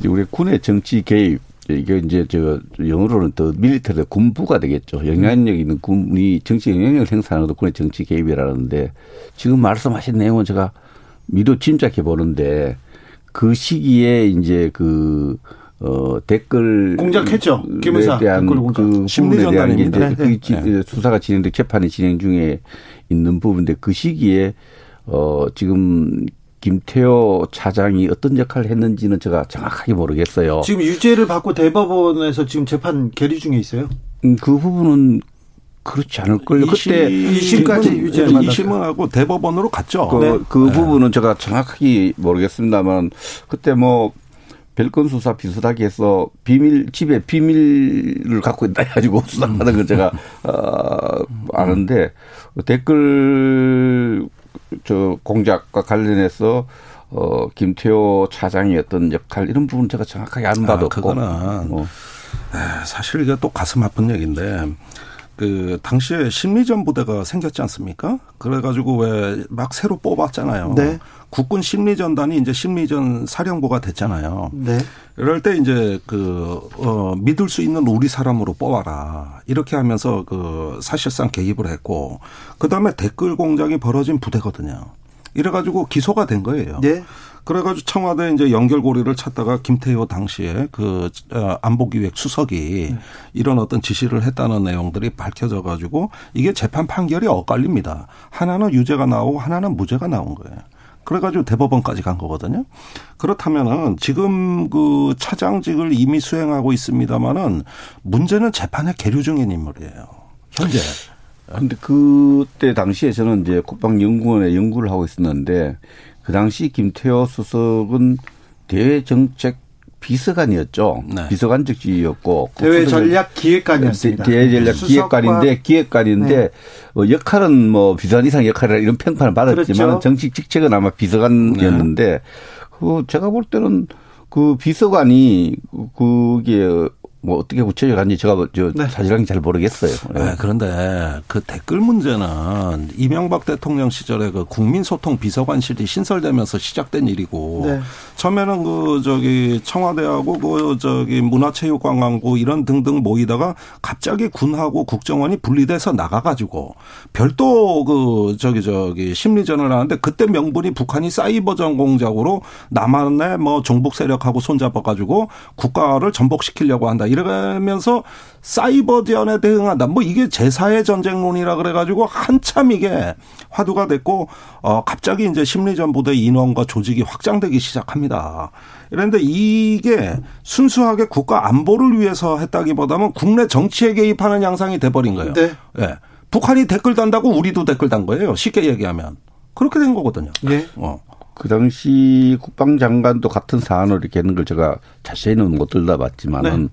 우리 군의 정치 개입 이게 이제 저 영어로는 더 밀리터리 군부가 되겠죠. 영향력 있는 군이 정치 영향력을 행사하는 것도 군의 정치 개입이라는데 지금 말씀하신 내용은 제가 미도 짐작해 보는데 그 시기에 이제 그 어, 댓글 공작했죠. 김의사 대한 댓글 공작. 그 심리전단입니다. 네, 네. 그 네. 수사가 진행돼 재판이 진행 중에 있는 부분인데 그 시기에 어 지금 김태호 차장이 어떤 역할을 했는지는 제가 정확하게 모르겠어요. 지금 유죄를 받고 대법원에서 지금 재판 계류 중에 있어요? 음, 그 부분은 그렇지 않을 걸요. 그때 2심까지 유죄를 받았 2심을 하고 대법원으로 갔죠. 그, 네. 그 네. 부분은 제가 정확하게 모르겠습니다만 그때 뭐 별건 수사 비슷하게 해서 비밀 집에 비밀을 갖고 있다 해가지고 수사받은 걸 제가 어, 아는데 댓글 저 공작과 관련해서 어 김태호 차장이 어떤 역할 이런 부분 제가 정확하게 아는 바도 아, 없고 그거는 뭐. 사실 이게 또 가슴 아픈 얘기인데 그 당시에 심리전 부대가 생겼지 않습니까? 그래가지고 왜 막 새로 뽑았잖아요. 네. 국군 심리전단이 이제 심리전 사령부가 됐잖아요. 네. 이럴 때 이제 그, 어, 믿을 수 있는 우리 사람으로 뽑아라. 이렇게 하면서 그 사실상 개입을 했고, 그 다음에 댓글 공작이 벌어진 부대거든요. 이래가지고 기소가 된 거예요. 네. 그래가지고 청와대 이제 연결고리를 찾다가 김태효 당시에 그 어, 안보기획 수석이 네. 이런 어떤 지시를 했다는 내용들이 밝혀져 가지고 이게 재판 판결이 엇갈립니다. 하나는 유죄가 나오고 하나는 무죄가 나온 거예요. 그래가지고 대법원까지 간 거거든요. 그렇다면은 지금 그 차장직을 이미 수행하고 있습니다만은 문제는 재판에 계류 중인 인물이에요. 현재. 근데 그때 당시에 저는 이제 국방연구원에 연구를 하고 있었는데 그 당시 김태호 수석은 대외정책 비서관이었죠. 네. 비서관 직 지였고 대외 전략 기획관이었습니다. 대외 전략 기획관인데 기획관인데 네. 어, 역할은 뭐 비서관 이상 역할이라 이런 평판을 받았지만 그렇죠. 정식 직책은 아마 비서관이었는데 네. 그 제가 볼 때는 그 비서관이 그게 뭐 어떻게 구체적인지 제가 뭐저 네. 사실은 잘 모르겠어요. 네. 네. 그런데 그 댓글 문제는 이명박 대통령 시절에 그 국민소통 비서관실이 신설되면서 시작된 일이고 네. 처음에는 그 저기 청와대하고 그 저기 문화체육관광부 이런 등등 모이다가 갑자기 군하고 국정원이 분리돼서 나가가지고 별도 그 저기 저기 심리전을 하는데 그때 명분이 북한이 사이버 전 공작으로 남한의 뭐 종북 세력하고 손잡아가지고 국가를 전복시키려고 한다. 이러면서 사이버전에 대응한다. 뭐 이게 제4의 전쟁론이라 그래가지고 한참 이게 화두가 됐고, 어, 갑자기 이제 심리전 부대 인원과 조직이 확장되기 시작합니다. 그런데 이게 순수하게 국가 안보를 위해서 했다기보다는 국내 정치에 개입하는 양상이 돼버린 거예요. 네. 네. 북한이 댓글 단다고 우리도 댓글 단 거예요. 쉽게 얘기하면. 그렇게 된 거거든요. 네. 어. 그 당시 국방장관도 같은 사안을 이렇게 하는 걸 제가 자세히는 못 들다봤지만은 네.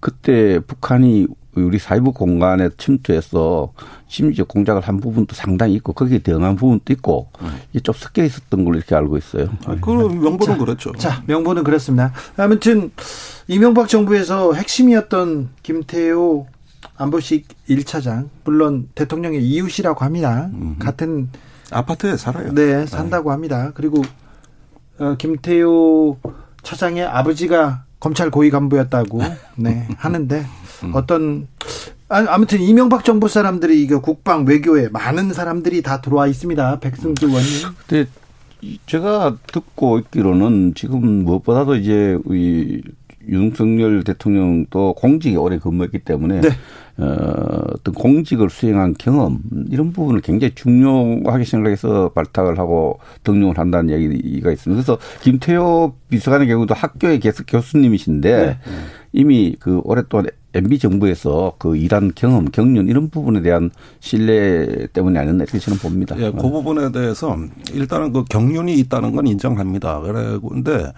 그때 북한이 우리 사이버 공간에 침투해서 심지어 공작을 한 부분도 상당히 있고 거기에 대응한 부분도 있고 이게 좀 섞여 있었던 걸로 이렇게 알고 있어요. 아, 그 명분은 자, 그렇죠. 자, 명분은 그렇습니다. 아무튼 이명박 정부에서 핵심이었던 김태호 안보식 1차장 물론 대통령의 이웃이라고 합니다. 음 같은 아파트에 살아요. 네, 산다고 네. 합니다. 그리고 어, 김태호 차장의 아버지가 검찰 고위 간부였다고 네 하는데 음. 어떤 아무튼 이명박 정부 사람들이 이거 국방 외교에 많은 사람들이 다 들어와 있습니다. 백승주 의원님. 근데 제가 듣고 있기로는 지금 무엇보다도 이제 이 윤석열 대통령도 공직에 오래 근무했기 때문에 네. 어, 어떤 공직을 수행한 경험 이런 부분을 굉장히 중요하게 생각해서 발탁을 하고 등용을 한다는 얘기가 있습니다. 그래서 김태호 비서관의 경우도 학교의 계속 교수님이신데 네. 이미 그 오랫동안 MB 정부에서 그 일한 경험, 경륜 이런 부분에 대한 신뢰 때문이 아니었나 이렇게 저는 봅니다. 예, 그 부분에 대해서 일단은 그 경륜이 있다는 건 인정합니다. 그런데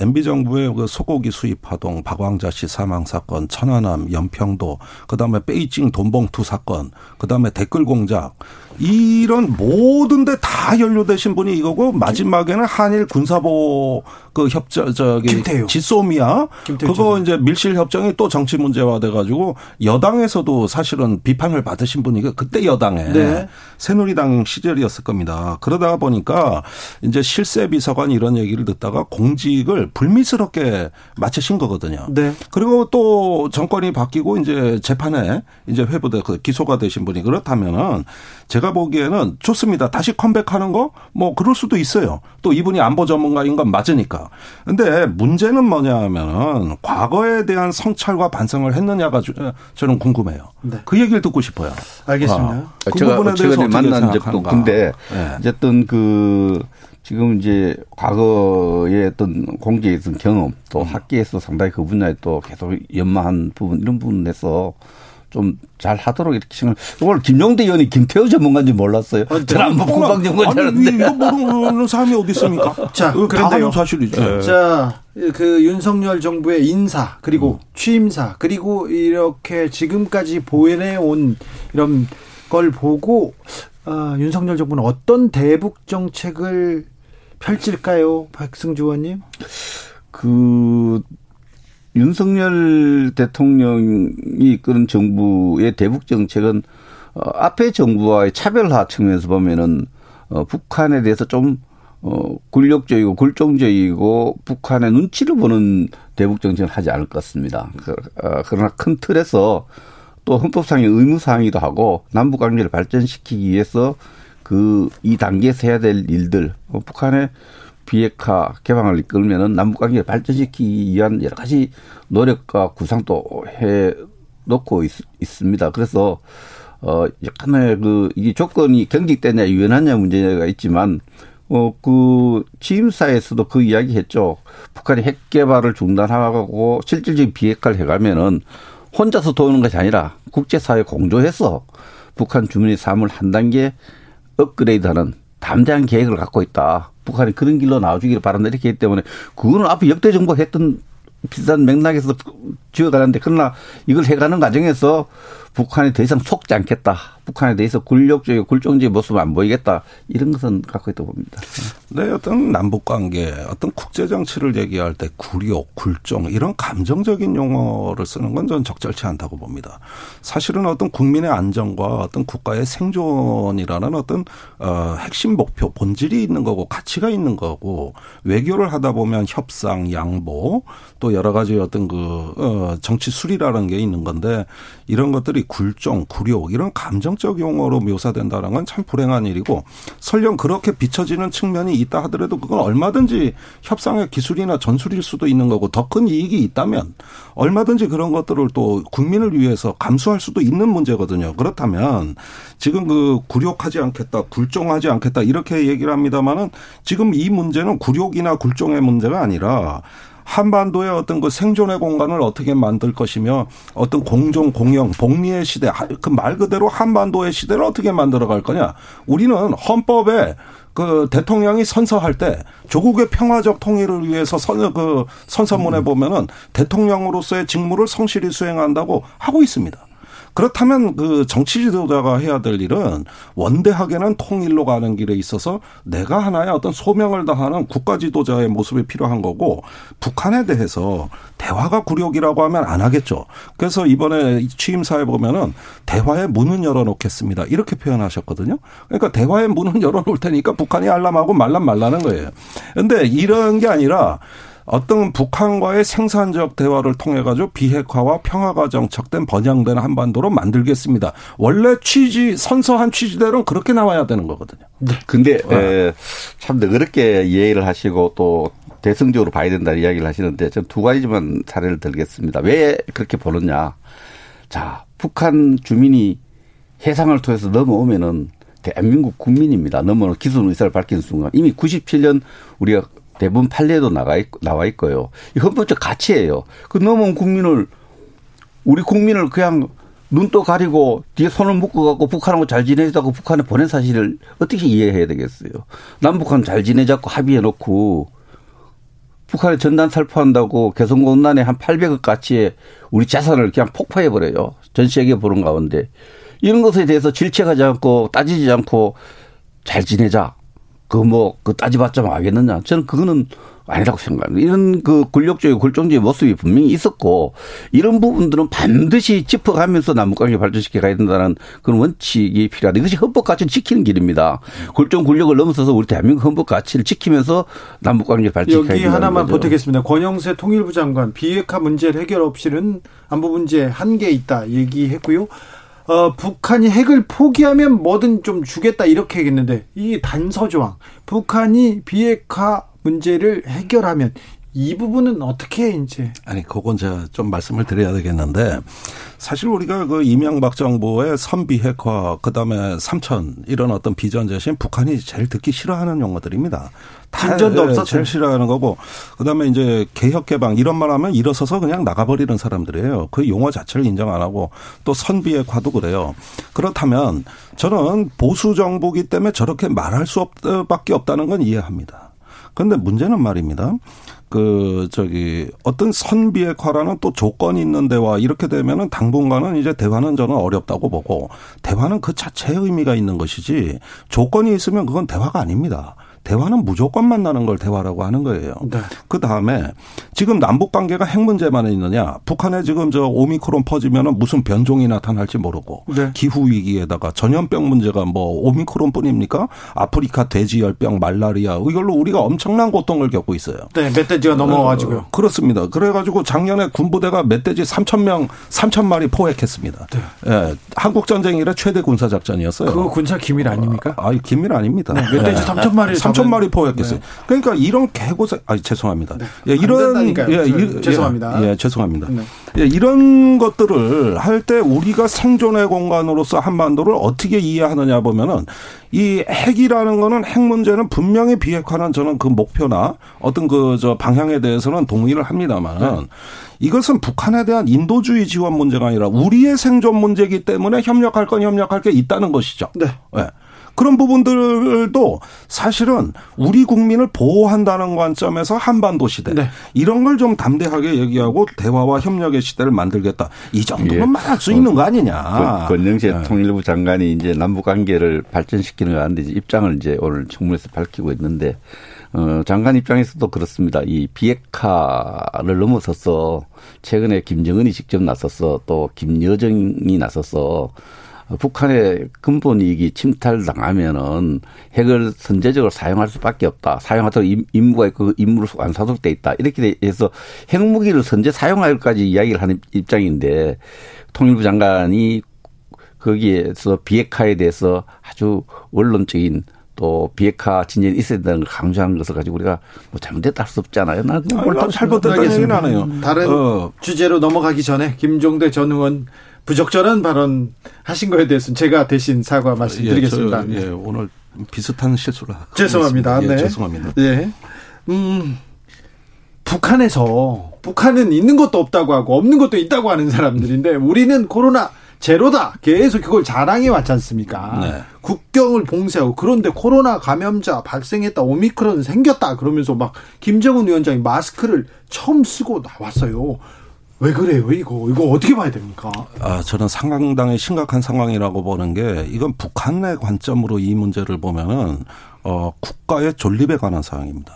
MB 정부의 그 소고기 수입 파동, 박왕자 씨 사망 사건, 천안함, 연평도, 그다음에 베이징 돈봉투 사건, 그다음에 댓글 공작 이런 모든 데 다 연루되신 분이 이거고 마지막에는 한일 군사보 그 협정 저기 김태효. 지소미아 김태효 그거. 이제 밀실 협정이 또 정치 문제화 돼 가지고 여당에서도 사실은 비판을 받으신 분이 그 그때 여당에 네. 새누리당 시절이었을 겁니다. 그러다가 보니까 이제 실세 비서관이 이런 얘기를 듣다가 공직을 불미스럽게 마치신 거거든요. 네. 그리고 또 정권이 바뀌고 이제 재판에 이제 회부돼 그 기소가 되신 분이 그렇다면은 제가 보기에는 좋습니다. 다시 컴백하는 거 뭐 그럴 수도 있어요. 또 이분이 안보 전문가인 건 맞으니까. 근데 문제는 뭐냐면은 과거에 대한 성찰과 반성을 했느냐가 주- 저는 궁금해요. 네. 그 얘기를 듣고 싶어요. 알겠습니다. 아, 그 제가 부분에 대해서 최근에 어떻게 만난 적도. 근데 네. 어쨌든 그 지금 이제 과거의 어떤 있던 경험 또 음. 학계에서 상당히 그 분야에 또 계속 연마한 부분 이런 부분에서 좀 잘 하도록 이렇게 생각. 오늘 김용대 의원이 김태호 전문가인지 몰랐어요. 줄 아니, 알았는데. 이거 모르는 사람이 어디 있습니까? 자, 다 그런데요. 사실이죠. 자, 그 윤석열 정부의 인사 그리고 취임사 그리고 이렇게 지금까지 보내 온 이런 걸 보고 아, 윤석열 정부는 어떤 대북 정책을 펼칠까요, 박승주 의원님? 그 윤석열 대통령이 이끄는 정부의 대북 정책은 어, 앞의 정부와의 차별화 측면에서 보면은 어, 북한에 대해서 좀 어, 굴욕적이고 굴종적이고 북한의 눈치를 보는 대북 정책을 하지 않을 것 같습니다. 그, 어, 그러나 큰 틀에서 또 헌법상의 의무사항이기도 하고 남북 관계를 발전시키기 위해서 그 이 단계에서 해야 될 일들 어, 북한의 비핵화 개방을 이끌면은 남북 관계를 발전시키기 위한 여러 가지 노력과 구상도 해 놓고 있, 있습니다. 그래서 어 약간의 그 이게 조건이 경직되냐 유연하냐 문제가 있지만 어그 취임사에서도 그 이야기했죠. 북한이 핵 개발을 중단하고 실질적인 비핵화를 해가면은 혼자서 도우는 것이 아니라 국제사회 공조해서 북한 주민의 삶을 한 단계 업그레이드하는 담대한 계획을 갖고 있다. 북한이 그런 길로 나와주기를 바란다. 이렇게 했기 때문에 그거는 앞에 역대 정부가 했던 비슷한 맥락에서 지어가는데 그러나 이걸 해가는 과정에서 북한이 더 이상 속지 않겠다. 북한에 대해서 굴욕적이고 굴종적인 모습을 안 보이겠다. 이런 것은 갖고 있다고 봅니다. 네, 어떤 남북 관계, 어떤 국제 정치를 얘기할 때 굴욕, 굴종 이런 감정적인 용어를 쓰는 건 전 적절치 않다고 봅니다. 사실은 어떤 국민의 안정과 어떤 국가의 생존이라는 어떤 어 핵심 목표, 본질이 있는 거고 가치가 있는 거고 외교를 하다 보면 협상, 양보 또 여러 가지 어떤 그 정치 술이라는 게 있는 건데 이런 것들이 굴종, 굴욕 이런 감정 적 용어로 묘사된다는 건 참 불행한 일이고 설령 그렇게 비춰지는 측면이 있다 하더라도 그건 얼마든지 협상의 기술이나 전술일 수도 있는 거고 더 큰 이익이 있다면 얼마든지 그런 것들을 또 국민을 위해서 감수할 수도 있는 문제거든요. 그렇다면 지금 그 굴욕하지 않겠다, 굴종하지 않겠다 이렇게 얘기를 합니다만은 지금 이 문제는 굴욕이나 굴종의 문제가 아니라 한반도의 어떤 그 생존의 공간을 어떻게 만들 것이며 어떤 공정 공영 복리의 시대 그 말 그대로 한반도의 시대를 어떻게 만들어 갈 거냐 우리는 헌법에 그 대통령이 선서할 때 조국의 평화적 통일을 위해서 선, 그 선서문에 보면은 대통령으로서의 직무를 성실히 수행한다고 하고 있습니다. 그렇다면 그 정치 지도자가 해야 될 일은 원대하게는 통일로 가는 길에 있어서 내가 하나의 어떤 소명을 다하는 국가 지도자의 모습이 필요한 거고 북한에 대해서 대화가 굴욕이라고 하면 안 하겠죠. 그래서 이번에 취임사에 보면은 대화의 문은 열어놓겠습니다. 이렇게 표현하셨거든요. 그러니까 대화의 문은 열어놓을 테니까 북한이 알람하고 말람 말라는 거예요. 근데 이런 게 아니라 어떤 북한과의 생산적 대화를 통해 가지고 비핵화와 평화가 정착된 번영된 한반도로 만들겠습니다. 원래 취지 선서한 취지대로는 그렇게 나와야 되는 거거든요. 근데 네. 참 그렇게 이해를 하시고 또 대승적으로 봐야 된다는 이야기를 하시는데 전두 가지만 사례를 들겠습니다. 왜 그렇게 보느냐? 자, 북한 주민이 해상을 통해서 넘어오면은 대한민국 국민입니다. 넘어오는 기술 의사를 밝힌 순간 이미 97년 우리가 대부분 판례도 나가 있, 나와 있고요. 이 헌법적 가치예요. 그 넘어온 국민을 우리 국민을 그냥 눈도 가리고 뒤에 손을 묶어 갖고 북한하고 잘 지내자고 북한에 보낸 사실을 어떻게 이해해야 되겠어요. 남북한 잘 지내자고 합의해 놓고 북한에 전단 살포한다고 개성공단에 한 800억 가치의 우리 자산을 그냥 폭파해 버려요. 전 세계 보는 가운데. 이런 것에 대해서 질책하지 않고 따지지 않고 잘 지내자. 그 뭐, 그 따지봤자 뭐 하겠느냐. 저는 그거는 아니라고 생각합니다. 이런 그 권력적인 골종적인 모습이 분명히 있었고 이런 부분들은 반드시 짚어가면서 남북관계 발전시켜 가야 된다는 그런 원칙이 필요하다. 이것이 헌법 가치를 지키는 길입니다. 골종 권력을 넘어서서 우리 대한민국 헌법 가치를 지키면서 남북관계 발전시켜야 된다. 여기 하나만 보태겠습니다. 권영세 통일부 장관 비핵화 문제 해결 없이는 안보 문제 한계 있다 얘기했고요. 어, 북한이 핵을 포기하면 뭐든 좀 주겠다 이렇게 했는데 이 단서 조항 북한이 비핵화 문제를 해결하면 이 부분은 어떻게 이제 아니 그건 제가 좀 말씀을 드려야 되겠는데 사실 우리가 그 이명박 정부의 선비 핵화 그다음에 삼천 이런 어떤 비전 제시는 북한이 제일 듣기 싫어하는 용어들입니다. 진전도 예, 없었죠. 제일 싫어하는 거고 그다음에 이제 개혁 개방 이런 말 하면 일어서서 그냥 나가버리는 사람들이에요. 그 용어 자체를 인정 안 하고 또 선비 핵화도 그래요. 그렇다면 저는 보수 정부기 때문에 저렇게 말할 수밖에 없다는 건 이해합니다. 그런데 문제는 말입니다. 그 저기 어떤 선비핵화라는 또 조건이 있는 데와 이렇게 되면은 당분간은 이제 대화는 저는 어렵다고 보고 대화는 그 자체의 의미가 있는 것이지 조건이 있으면 그건 대화가 아닙니다. 대화는 무조건 만나는 걸 대화라고 하는 거예요. 네. 그 다음에 지금 남북 관계가 핵 문제만 있느냐? 북한에 지금 저 오미크론 퍼지면은 무슨 변종이 나타날지 모르고 네. 기후 위기에다가 전염병 문제가 뭐 오미크론뿐입니까? 아프리카 돼지열병, 말라리아 이걸로 우리가 엄청난 고통을 겪고 있어요. 네, 멧돼지가 넘어가지고요. 어, 그렇습니다. 그래가지고 작년에 군부대가 멧돼지 3천 명, 3천 마리 포획했습니다. 네. 예, 한국 전쟁 이래 최대 군사 작전이었어요. 그거 군사 기밀 아닙니까? 아, 기밀 아닙니다. 네, 멧돼지 네. 3천 마리 3천 마리 포획했어요. 네. 그러니까 이런 개고생, 아 죄송합니다. 네. 예, 이런 예, 이, 죄송합니다. 예, 예 죄송합니다. 네. 예, 이런 것들을 할 때 우리가 생존의 공간으로서 한반도를 어떻게 이해하느냐 보면은 이 핵이라는 거는 핵 문제는 분명히 비핵화는 저는 그 목표나 어떤 그 저 방향에 대해서는 동의를 합니다만 네. 이것은 북한에 대한 인도주의 지원 문제가 아니라 우리의 생존 문제이기 때문에 협력할 건 협력할 게 있다는 것이죠. 네. 네. 그런 부분들도 사실은 우리 국민을 보호한다는 관점에서 한반도 시대 네. 이런 걸 좀 담대하게 얘기하고 대화와 협력의 시대를 만들겠다. 이 정도면 예. 말할 수 있는 거 아니냐. 권영세 네. 통일부 장관이 이제 남북 관계를 발전시키는 거 아닌데 입장을 이제 오늘 청문회에서 밝히고 있는데 어, 장관 입장에서도 그렇습니다. 이 비핵화를 넘어서서 최근에 김정은이 직접 나서서 또 김여정이 나서서 북한의 근본 이익이 침탈당하면은 핵을 선제적으로 사용할 수밖에 없다. 사용하도록 임무가 있고 그 임무로 완사속돼 있다. 이렇게 해서 핵무기를 선제 사용할까지 이야기를 하는 입장인데 통일부 장관이 거기에서 비핵화에 대해서 아주 원론적인 또 비핵화 진전이 있어야 된다는 걸 강조하는 것을 가지고 우리가 뭐 잘못됐다 할 수 없잖아요. 나는 잘못됐다는 얘기는 안 해요. 다른 어. 주제로 넘어가기 전에 김종대 전 의원 부적절한 발언 하신 거에 대해서는 제가 대신 사과 말씀드리겠습니다. 예, 저, 예 오늘 비슷한 실수를 죄송합니다. 예, 네. 죄송합니다. 예. 음. 북한에서 북한은 있는 것도 없다고 하고 없는 것도 있다고 하는 사람들인데 우리는 코로나 제로다. 계속 그걸 자랑해 왔지 않습니까? 네. 국경을 봉쇄하고 그런데 코로나 감염자 발생했다. 오미크론 생겼다. 그러면서 막 김정은 위원장이 마스크를 처음 쓰고 나왔어요. 왜 그래요, 이거? 이거 어떻게 봐야 됩니까? 아, 저는 상당히 심각한 상황이라고 보는 게 이건 북한의 관점으로 이 문제를 보면은 어, 국가의 존립에 관한 사항입니다.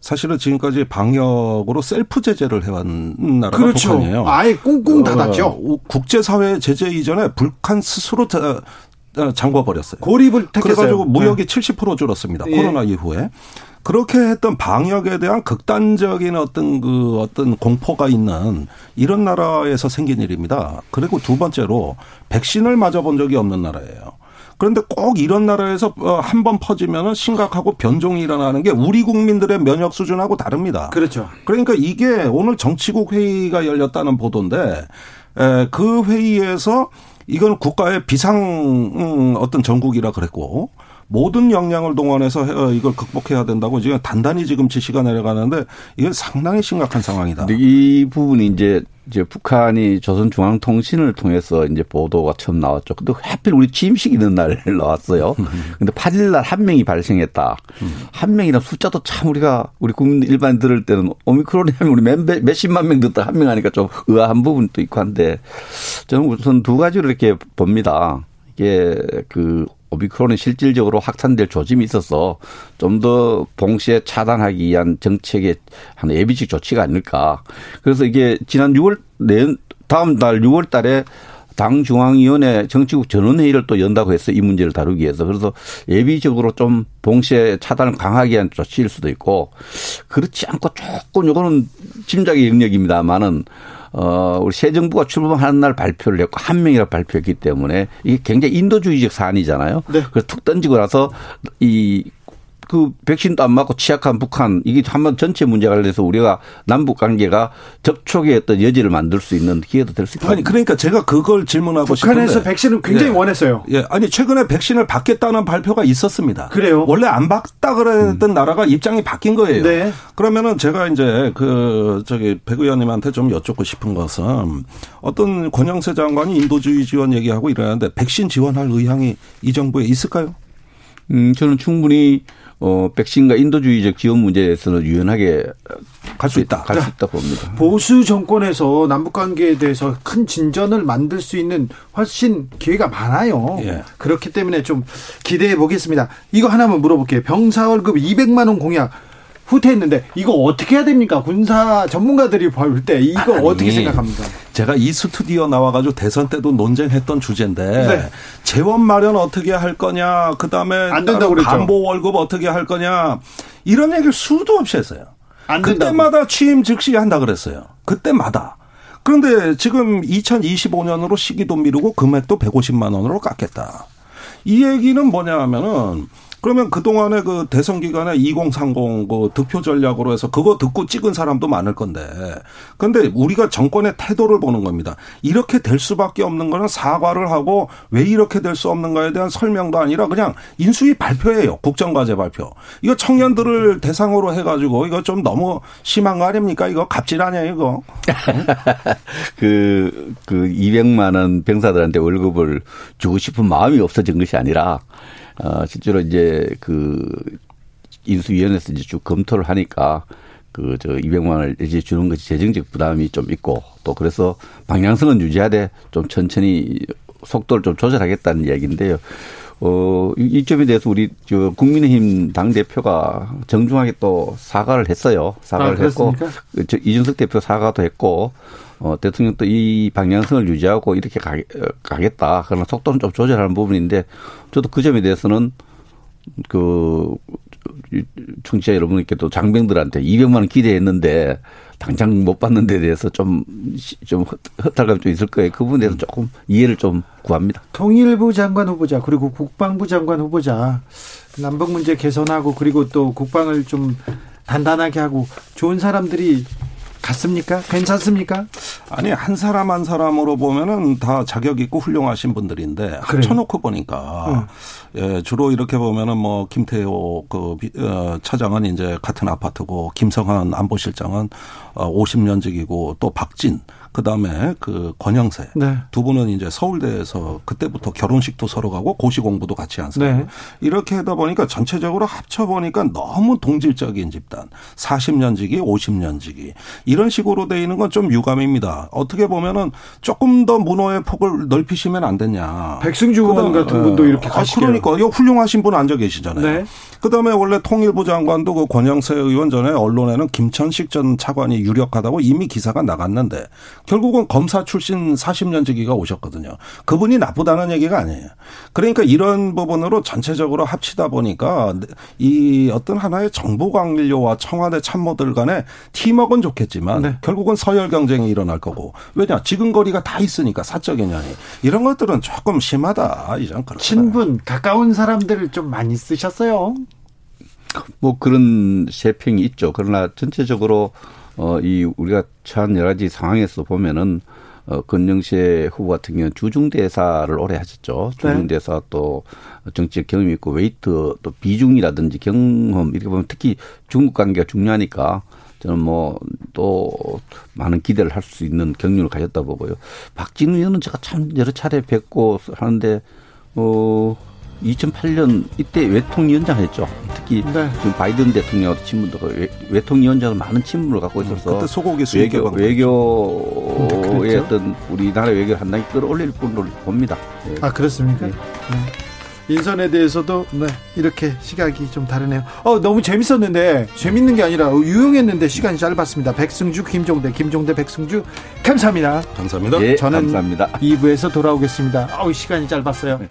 사실은 지금까지 방역으로 셀프 제재를 해왔 나라가 그렇죠. 북한이에요. 아예 꽁꽁 닫았죠. 어, 국제사회 제재 이전에 북한 스스로 잠궈 버렸어요. 고립을 택했어요. 그래가지고 무역이 네. 70% 줄었습니다. 예. 코로나 이후에. 그렇게 했던 방역에 대한 극단적인 어떤 그 어떤 공포가 있는 이런 나라에서 생긴 일입니다. 그리고 두 번째로 백신을 맞아본 적이 없는 나라예요. 그런데 꼭 이런 나라에서 어, 한번 퍼지면은 심각하고 변종이 일어나는 게 우리 국민들의 면역 수준하고 다릅니다. 그렇죠. 그러니까 이게 오늘 정치국 회의가 열렸다는 보도인데 그 회의에서 이건 국가의 비상 음, 어떤 전국이라 그랬고 모든 역량을 동원해서 어, 이걸 극복해야 된다고 지금 단단히 지금 지시가 내려가는데 이건 상당히 심각한 상황이다. 이 부분이 이제 이제 북한이 조선중앙통신을 통해서 이제 보도가 처음 나왔죠. 근데 하필 우리 취임식 있는 날 나왔어요. 근데 8일 날 한 명이 발생했다. 한 명이란 숫자도 참 우리가 우리 국민 일반 들을 때는 오미크론이 하면 우리 몇, 몇십만 명 듣다 한 명 하니까 좀 의아한 부분도 있고 한데 저는 우선 두 가지로 이렇게 봅니다. 이게 그 오미크론이 실질적으로 확산될 조짐이 있어서 좀더 동시에 차단하기 위한 정책의 한 예비적 조치가 아닐까. 그래서 이게 지난 6월 내 다음 달 6월 달에 당 중앙위원회 정치국 전원회의를 또 연다고 해서 이 문제를 다루기 위해서 그래서 예비적으로 좀 동시에 차단을 강하게 한 조치일 수도 있고 그렇지 않고 조금 요거는 짐작의 영역입니다만은 어, 우리 새 정부가 출범하는 날 발표를 했고 한 명이라 발표했기 때문에 이게 굉장히 인도주의적 사안이잖아요. 네. 그래서 툭 던지고 나서 이 그 백신도 안 맞고 취약한 북한 이게 한번 전체 문제가 돼서 우리가 남북 관계가 접촉의 어떤 여지를 만들 수 있는 기회도 될 수 있다. 아니 그러니까 제가 그걸 질문하고 북한에서 싶은데 백신을 굉장히 예. 원했어요. 예, 아니 최근에 백신을 받겠다는 발표가 있었습니다. 그래요? 원래 안 받다 그랬던 나라가 입장이 바뀐 거예요. 네. 그러면은 제가 이제 그 저기 백 의원님한테 좀 여쭙고 싶은 것은 어떤 권영세 장관이 인도주의 지원 얘기하고 이러는데 백신 지원할 의향이 이 정부에 있을까요? 음, 저는 충분히 어, 백신과 인도주의적 지원 문제에서는 유연하게 갈 수 있다. 갈 수 있다 봅니다. 보수 정권에서 남북 관계에 대해서 큰 진전을 만들 수 있는 훨씬 기회가 많아요. 예. 그렇기 때문에 좀 기대해 보겠습니다. 이거 하나만 물어볼게요. 병사 월급 200만 원 공약 후퇴했는데 이거 어떻게 해야 됩니까? 군사 전문가들이 볼 때 이거 아니, 어떻게 생각합니까? 제가 이 스튜디오 나와가지고 대선 때도 논쟁했던 주제인데 네. 재원 마련 어떻게 할 거냐, 그 다음에 안 된다고 그랬죠. 간보 월급 어떻게 할 거냐 이런 얘기를 수도 없이 했어요. 안. 그때마다 취임 즉시 한다 그랬어요. 그때마다. 그런데 지금 2025년으로 시기도 미루고 금액도 150만 원으로 깎겠다. 이 얘기는 뭐냐 하면은 그러면 그동안에 그 대선 기간에 2030 그 득표 전략으로 해서 그거 듣고 찍은 사람도 많을 건데. 근데 우리가 정권의 태도를 보는 겁니다. 이렇게 될 수밖에 없는 거는 사과를 하고 왜 이렇게 될 수 없는가에 대한 설명도 아니라 그냥 인수위 발표예요. 국정과제 발표. 이거 청년들을 대상으로 해가지고 이거 좀 너무 심한 거 아닙니까? 이거 갑질 아니에요, 이거? 그, 그 200만 원 병사들한테 월급을 주고 싶은 마음이 없어진 것이 아니라, 어, 실제로 이제 그 인수위원회에서 이제 쭉 검토를 하니까 그 저 200만 원을 이제 주는 것이 재정적 부담이 좀 있고 또 그래서 방향성은 유지하되 좀 천천히 속도를 좀 조절하겠다는 이야기인데요. 어, 이- 이 점에 대해서 우리 저 국민의힘 당 대표가 정중하게 또 사과를 했어요. 사과를 아, 했고? 그저 이준석 대표 사과도 했고 어, 대통령도 이 방향성을 유지하고 이렇게 가, 어, 가겠다. 그러나 속도는 좀 조절하는 부분인데 저도 그 점에 대해서는 그 청취자 여러분께도 장병들한테 200만 원 기대했는데 당장 못 받는 데 대해서 좀, 시- 좀 허- 허탈감이 좀 있을 거예요. 그 부분에 대해서 조금 이해를 좀 구합니다. 통일부 장관 후보자 그리고 국방부 장관 후보자 남북 문제 개선하고 그리고 또 국방을 좀 단단하게 하고 좋은 사람들이 같습니까? 괜찮습니까? 아니 한 사람 한 사람으로 보면은 다 자격 있고 훌륭하신 분들인데 합쳐놓고 보니까 예, 주로 이렇게 보면은 뭐 김태호 그 비- 어, 차장은 이제 같은 아파트고 김성한 안보실장은 어 50년직이고 또 박진 그 다음에 그 권영세 네. 두 분은 이제 서울대에서 그때부터 결혼식도 서로 가고 고시 공부도 같이 한 사람. 네. 이렇게 하다 보니까 전체적으로 합쳐 보니까 너무 동질적인 집단. 40년지기, 50년지기 이런 식으로 돼 있는 건 좀 유감입니다. 어떻게 보면은 조금 더 문호의 폭을 넓히시면 안 됐냐. 백승주 의원 같은 분도 이렇게 아, 가시게요. 그러니까 이거 훌륭하신 분 앉아 계시잖아요. 네. 그다음에 원래 통일부 장관도 그 권영세 의원 전에 언론에는 김천식 전 차관이 유력하다고 이미 기사가 나갔는데 결국은 검사 출신 40년 지기가 오셨거든요. 그분이 나쁘다는 얘기가 아니에요. 그러니까 이런 부분으로 전체적으로 합치다 보니까 이 어떤 하나의 정보 관료와 청와대 참모들 간의 팀워크는 좋겠지만 네. 결국은 서열 경쟁이 일어날 거고 왜냐 지근거리가 다 있으니까 사적 인연이 이런 것들은 조금 심하다 이전 그렇 친분 가까운 사람들을 좀 많이 쓰셨어요. 뭐 그런 세평이 있죠. 그러나 전체적으로 어 이 우리가 처한 여러 가지 상황에서 보면은 어, 권영세 후보 같은 경우는 주중대사를 오래 하셨죠. 네. 주중대사 네. 또 정치적 경험이 있고 weight 또 비중이라든지 경험 이렇게 보면 특히 중국 관계가 중요하니까 저는 뭐 또 많은 기대를 할 수 있는 경륜을 가졌다 보고요. 박진우 의원은 제가 참 여러 차례 뵙고 하는데 어 2008년 이때 외통위원장 했죠. 특히 네. 지금 바이든 대통령하고 친분도 외, 통위원장은 많은 친분을 갖고 있어서 그때 소고기 외교 외교의 어떤 우리나라 외교를 한 단계 끌어올릴 분으로 봅니다. 네. 아 그렇습니까? 네. 네. 인선에 대해서도 네, 이렇게 시각이 좀 다르네요. 어 너무 재밌었는데 재밌는 게 아니라 유용했는데 시간이 짧았습니다. 백승주, 김종대, 김종대, 백승주 감사합니다. 감사합니다. 예, 저는 감사합니다. 2부에서 돌아오겠습니다. 아우 시간이 짧았어요. 네.